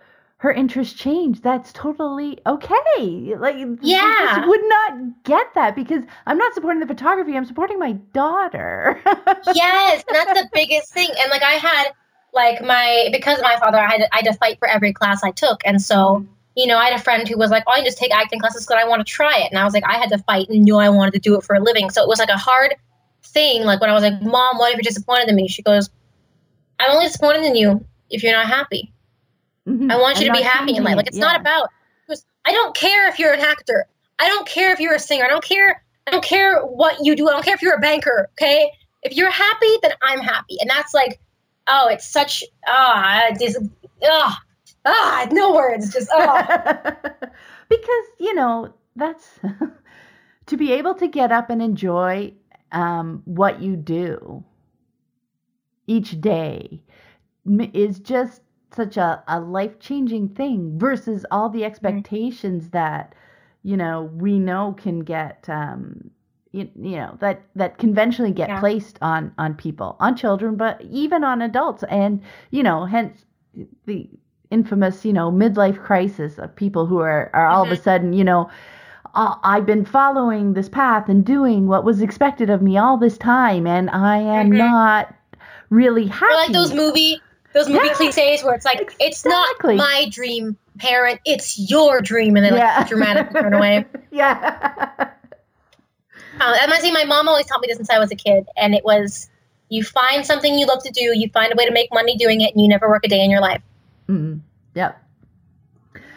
her interests change, that's totally okay. Like,
Yeah.
just would not get that because I'm not supporting the photography. I'm supporting my daughter.
yes, that's the biggest thing. And like I had like my because of my father, I had to, I had to fight for every class I took, and so you know I had a friend who was like, "Oh, I just take acting classes because I want to try it," and I was like, I had to fight and knew I wanted to do it for a living, so it was like a hard thing. Like when I was like, "Mom, what if you're disappointed in me?" She goes, "I'm only disappointed in you if you're not happy. I want you
I'm
to be happy in life. Like it's not about." I don't care if you're an actor. I don't care if you're a singer. I don't care. I don't care what you do. I don't care if you're a banker. Okay, if you're happy, then I'm happy, and that's like, oh, it's such ah, just ah, ah, no words, just ah.
because you know that's to be able to get up and enjoy um, what you do each day is just such a, a life changing thing versus all the expectations that you know we know can get um, you, you know that that conventionally get
Yeah.
placed on on people on children but even on adults and you know hence the infamous you know midlife crisis of people who are are all of a sudden you know uh, I've been following this path and doing what was expected of me all this time and I am
Mhm.
not really happy
Or like those movie, those movie
Yeah.
cliches where it's like, it's not my dream, parent, it's your dream, and like
Yeah.
dramatically turn away.
yeah
Uh, I must say, my mom always taught me this since I was a kid, and it was, you find something you love to do, you find a way to make money doing it, and you never work a day in your life.
mm, yep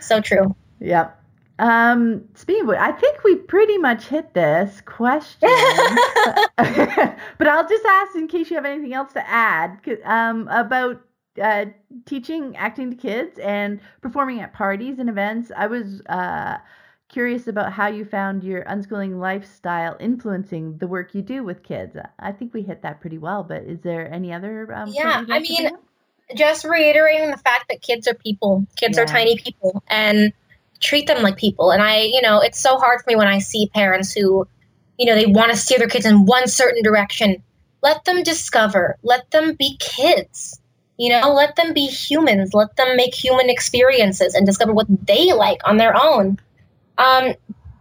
So true.
Yep. Um, speaking of which, I think we pretty much hit this question. but I'll just ask in case you have anything else to add um, about uh, teaching acting to kids and performing at parties and events. I was uh, curious about how you found your unschooling lifestyle influencing the work you do with kids. I think we hit that pretty well, but is there any other? Um,
Yeah, I mean, just reiterating the fact that kids are people. Kids are tiny people and treat them like people. And I, you know, it's so hard for me when I see parents who, you know, they want to steer their kids in one certain direction. Let them discover, let them be kids. You know, let them be humans, let them make human experiences and discover what they like on their own. Um,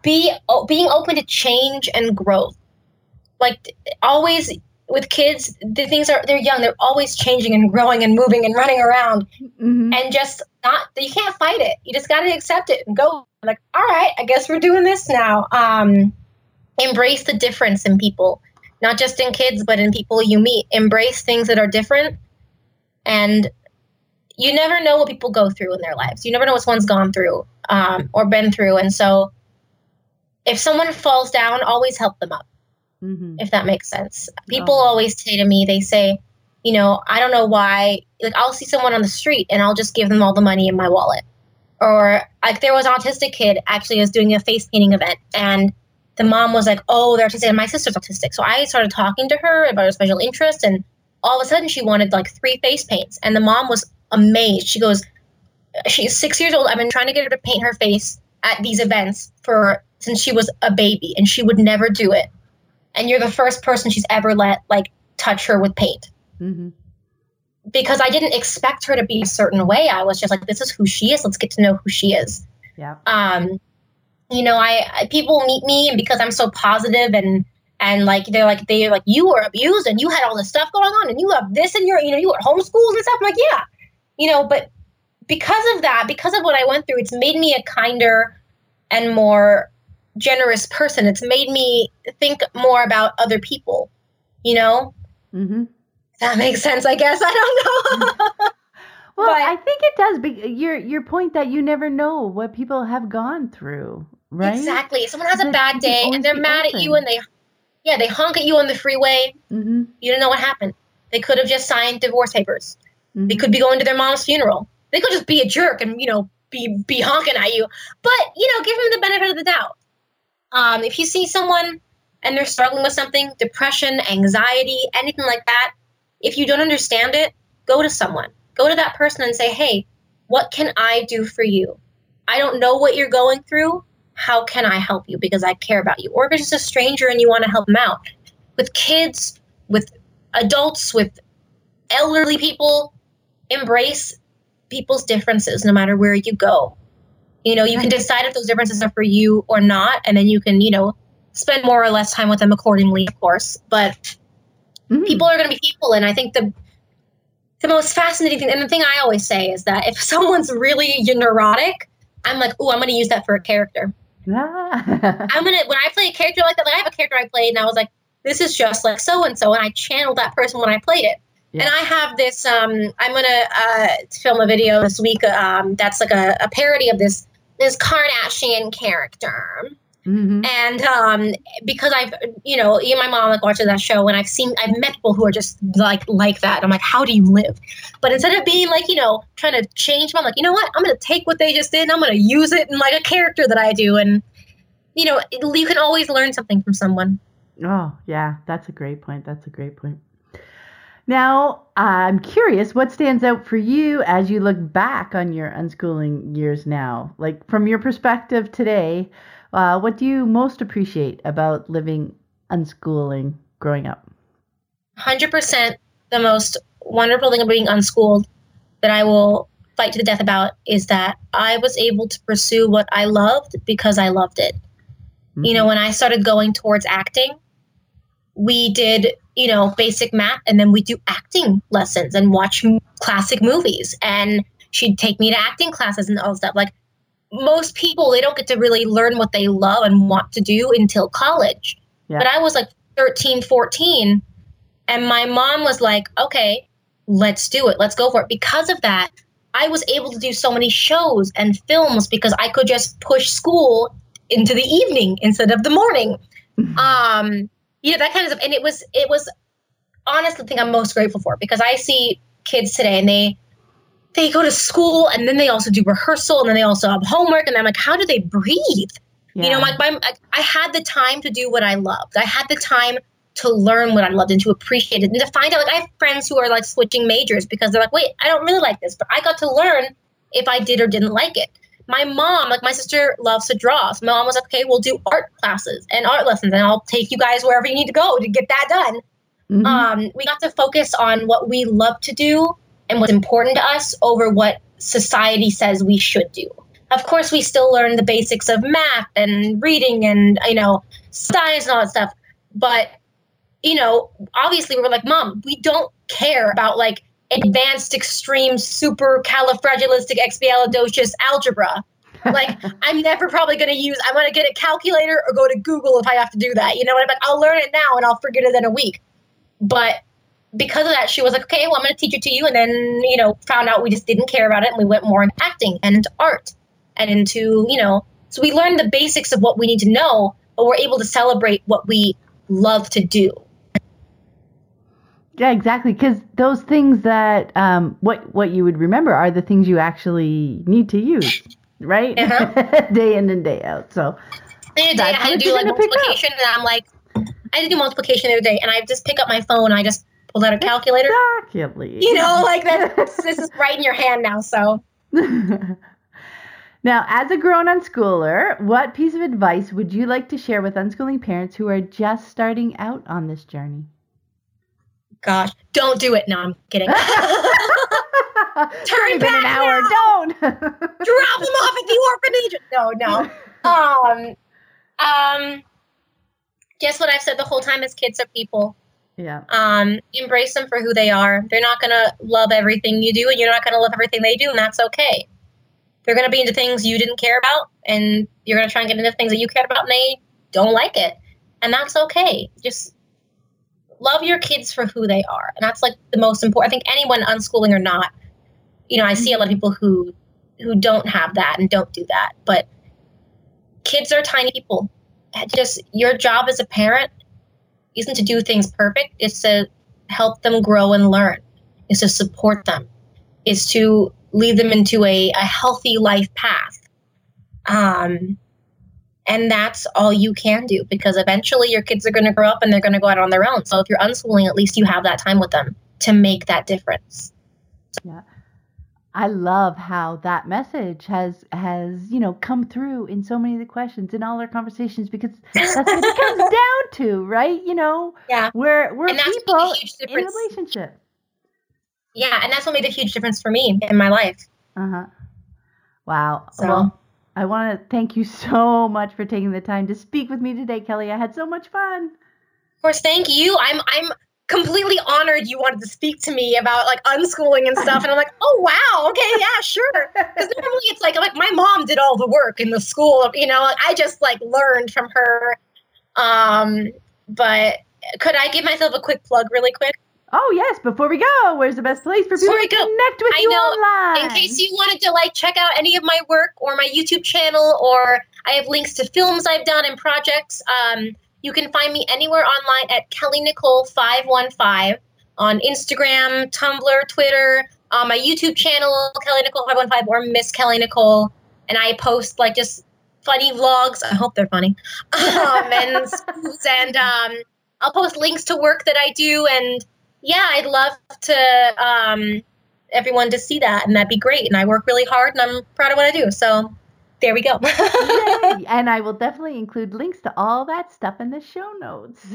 be being open to change and growth. Like always with kids, the things are they're young. They're always changing and growing and moving and running around,
Mhm.
and just not. You can't fight it. You just got to accept it and go. Like, all right, I guess we're doing this now. Um, embrace the difference in people, not just in kids, but in people you meet. Embrace things that are different, and you never know what people go through in their lives. You never know what someone's gone through um, or been through, and so if someone falls down, always help them up
Mhm.
if that makes sense. People
Oh.
always say to me, they say, you know, I don't know why. Like, I'll see someone on the street and I'll just give them all the money in my wallet. Or like, there was an autistic kid actually was doing a face painting event, and the mom was like, "Oh, they're autistic." And my sister's autistic, so I started talking to her about her special interests and all of a sudden she wanted like three face paints, and the mom was amazed. She goes, "She's six years old. I've been trying to get her to paint her face at these events for since she was a baby, and she would never do it." and you're the first person she's ever let like touch her with paint.
Mhm.
because I didn't expect her to be a certain way. I was just like, this is who she is. Let's get to know who she is.
Yeah.
Um, you know, I, I people meet me and because I'm so positive and and like they're like they're like you were abused and you had all this stuff going on and you have this and you're you know you were homeschooled and stuff. I'm like yeah, you know, but because of that, because of what I went through, it's made me a kinder and more generous person. It's made me think more about other people. You know,
Mm-hmm.
that makes sense. I guess I don't know.
Well,
But-
I think it does. Be- your your point that you never know what people have gone through, right?
Exactly. Someone has a bad day and they're mad at you and they, yeah, they honk at you on the freeway.
Mm-hmm.
You don't know what happened. They could have just signed divorce papers.
mm-hmm.
They could be going to their mom's funeral. They could just be a jerk and you know be be honking at you. But you know, give them the benefit of the doubt. Um, if you see someone and they're struggling with something, depression, anxiety, anything like that, if you don't understand it, go to someone. Go to that person and say, "Hey, what can I do for you? I don't know what you're going through. How can I help you? Because I care about you." Or if it's just a stranger and you want to help them out. With kids, with adults, with elderly people, embrace people's differences no matter where you go. You know, you can decide if those differences are for you or not, and then you can, you know, spend more or less time with them accordingly, of course. But
Mhm.
people are going to be people, and I think the the most fascinating thing, and the thing I always say is that if someone's really neurotic, I'm like, oh, I'm going to use that for a character. I'm gonna when I play a character like that, like I have a character I played, and I was like, this is just like so and so, and I channeled that person when I played it.
Yeah.
And I have this. Um, I'm gonna uh, film a video this week. Um, that's like a, a parody of this this Kardashian character.
Mhm.
And um, because I've, you know, even my mom like watches that show, and I've seen, I've met people who are just like like that. I'm like, how do you live? But instead of being like, you know, trying to change them, I'm like, you know what? I'm gonna take what they just did, and I'm gonna use it in like a character that I do, and you know, you can always learn something from someone.
Oh, yeah, that's a great point. That's a great point. Now, I'm curious what stands out for you as you look back on your unschooling years now? Like, from your perspective today, uh, what do you most appreciate about living unschooling growing up?
100% the most wonderful thing of being unschooled that I will fight to the death about is that I was able to pursue what I loved because I loved it. You know, when I started going towards acting, we did, you know, basic math and then we do acting lessons and watch m- classic movies. And she'd take me to acting classes and all stuff. Like most people, they don't get to really learn what they love and want to do until college.
Yeah.
But I was like 13, 14, and my mom was like, okay, let's do it. Let's go for it. Because of that, I was able to do so many shows and films because I could just push school into the evening instead of the morning. Um, you know, that kind of stuff. And it was, it was honestly the thing I'm most grateful for because I see kids today and they, they go to school and then they also do rehearsal and then they also have homework and I'm like, how do they breathe? You know,
Yeah.
like my, I had the time to do what I loved. I had the time to learn what I loved and to appreciate it and to find out. Like I have friends who are like switching majors because they're like, wait, I don't really like this, but I got to learn if I did or didn't like it. My mom, like my sister, loves to draw. So my mom was like, okay, we'll do art classes and art lessons, and I'll take you guys wherever you need to go to get that done
Mhm.
um, we got to focus on what we love to do and what's important to us over what society says we should do. Of course, we still learn the basics of math and reading and you know science and all that stuff, but you know, obviously, we were like, "Mom, we don't care about like advanced, extreme, super califragilistic expialidocious algebra." like I'm never probably going to use. I'm going to get a calculator or go to Google if I have to do that. You know what I mean? I'll learn it now and I'll forget it in a week. But because of that, she was like, okay, well, I'm going to teach it to you. And then, you know, found out we just didn't care about it. And we went more into acting and into art and into, you know, so we learned the basics of what we need to know, but we're able to celebrate what we love to do.
Yeah, exactly. Because those things that um, what what you would remember are the things you actually need to use, right?
Uh-huh.
day in and day out. So
day, I had to do like
gonna pick up.
multiplication, and I'm like, I had to do multiplication the other day, and I just pick up my phone, and I just pulled out a calculator.
exactly.
You know, like that. this is right in your hand now. So,
now, as a grown unschooler, what piece of advice would you like to share with unschooling parents who are just starting out on this journey?
gosh, don't do it. No, I'm kidding. Turn back
an hour.
now.
Don't.
Drop them off at the orphanage. No, no. Um, um, guess what I've said the whole time is kids are people.
Yeah.
Um, embrace them for who they are. They're not gonna love everything you do, and you're not gonna love everything they do, and that's okay. They're gonna be into things you didn't care about, and you're gonna try and get into things that you cared about, and they don't like it, and that's okay. Just love your kids for who they are, and that's like the most important. I think anyone unschooling or not, you know, I see a lot of people who who don't have that and don't do that, but kids are tiny people. Just your job as a parent isn't to do things perfect. It's to help them grow and learn. It's to support them. It's to lead them into a, a healthy life path. Um, and that's all you can do because eventually your kids are going to grow up and they're going to go out on their own. So if you're unschooling, at least you have that time with them to make that difference.
Yeah. I love how that message has has you know come through in so many of the questions in all our conversations because that's what it comes down to, right? You know,
Yeah.
we're we're
And that's
people in a relationship.
Yeah. And that's what made a huge difference for me in my life.
Uh huh. Wow.
So-
Well, I want to thank you so much for taking the time to speak with me today, Kelly. I had so much fun.
Of course, thank you. I'm I'm completely honored you wanted to speak to me about like unschooling and stuff, and I'm like, oh wow, okay, yeah, sure. Because normally it's like like my mom did all the work in the school, you know. Like, I just like learned from her. Um, but could I give myself a quick plug, really quick?
Oh yes. Before we go, where's the best place for people to connect with
I
you
know,
online?
In case you wanted to like check out any of my work or my YouTube channel, or I have links to films I've done and projects. Um, you can find me anywhere online at Kelly Nicole five one five on Instagram, Tumblr, Twitter, on my YouTube channel Kelly Nicole five one five or Miss Kelly Nicole, and I post like just funny vlogs. I hope they're funny, um, and and um, I'll post links to work that I do and yeah, I'd love to um, everyone to see that, and that'd be great. And I work really hard, and I'm proud of what I do. So there we go.
And I will definitely include links to all that stuff in the show notes.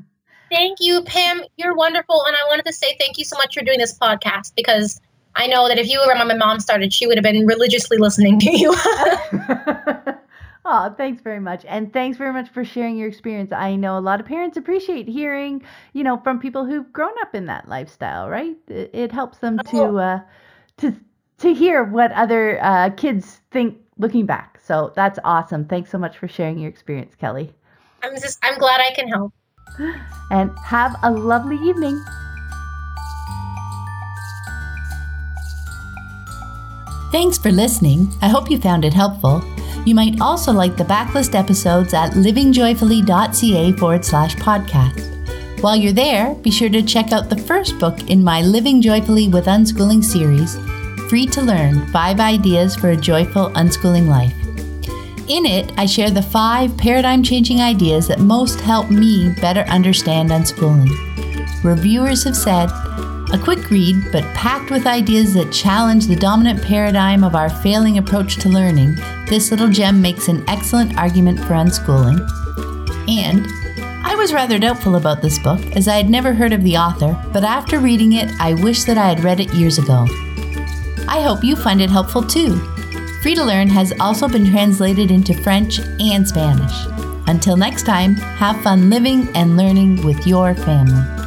thank you, Pam. You're wonderful, and I wanted to say thank you so much for doing this podcast because I know that if you were when my mom started, she would have been religiously listening to you.
oh, thanks very much. And thanks very much for sharing your experience. I know a lot of parents appreciate hearing, you know, from people who've grown up in that lifestyle, right? It, it helps them to
Oh.
uh to to hear what other uh, kids think looking back. So that's awesome. Thanks so much for sharing your experience, Kelly.
I'm just I'm glad I can help.
And have a lovely evening.
Thanks for listening. I hope you found it helpful. You might also like the backlist episodes at livingjoyfully.ca forward slash podcast. While you're there, be sure to check out the first book in my Living Joyfully with Unschooling series, Free to Learn Five Ideas for a Joyful Unschooling Life. In it, I share the five paradigm changing ideas that most help me better understand unschooling. Reviewers have said, a quick read, but packed with ideas that challenge the dominant paradigm of our failing approach to learning, this little gem makes an excellent argument for unschooling. And I was rather doubtful about this book, as I had never heard of the author, but after reading it, I wish that I had read it years ago. I hope you find it helpful too. Free to Learn has also been translated into French and Spanish. Until next time, have fun living and learning with your family.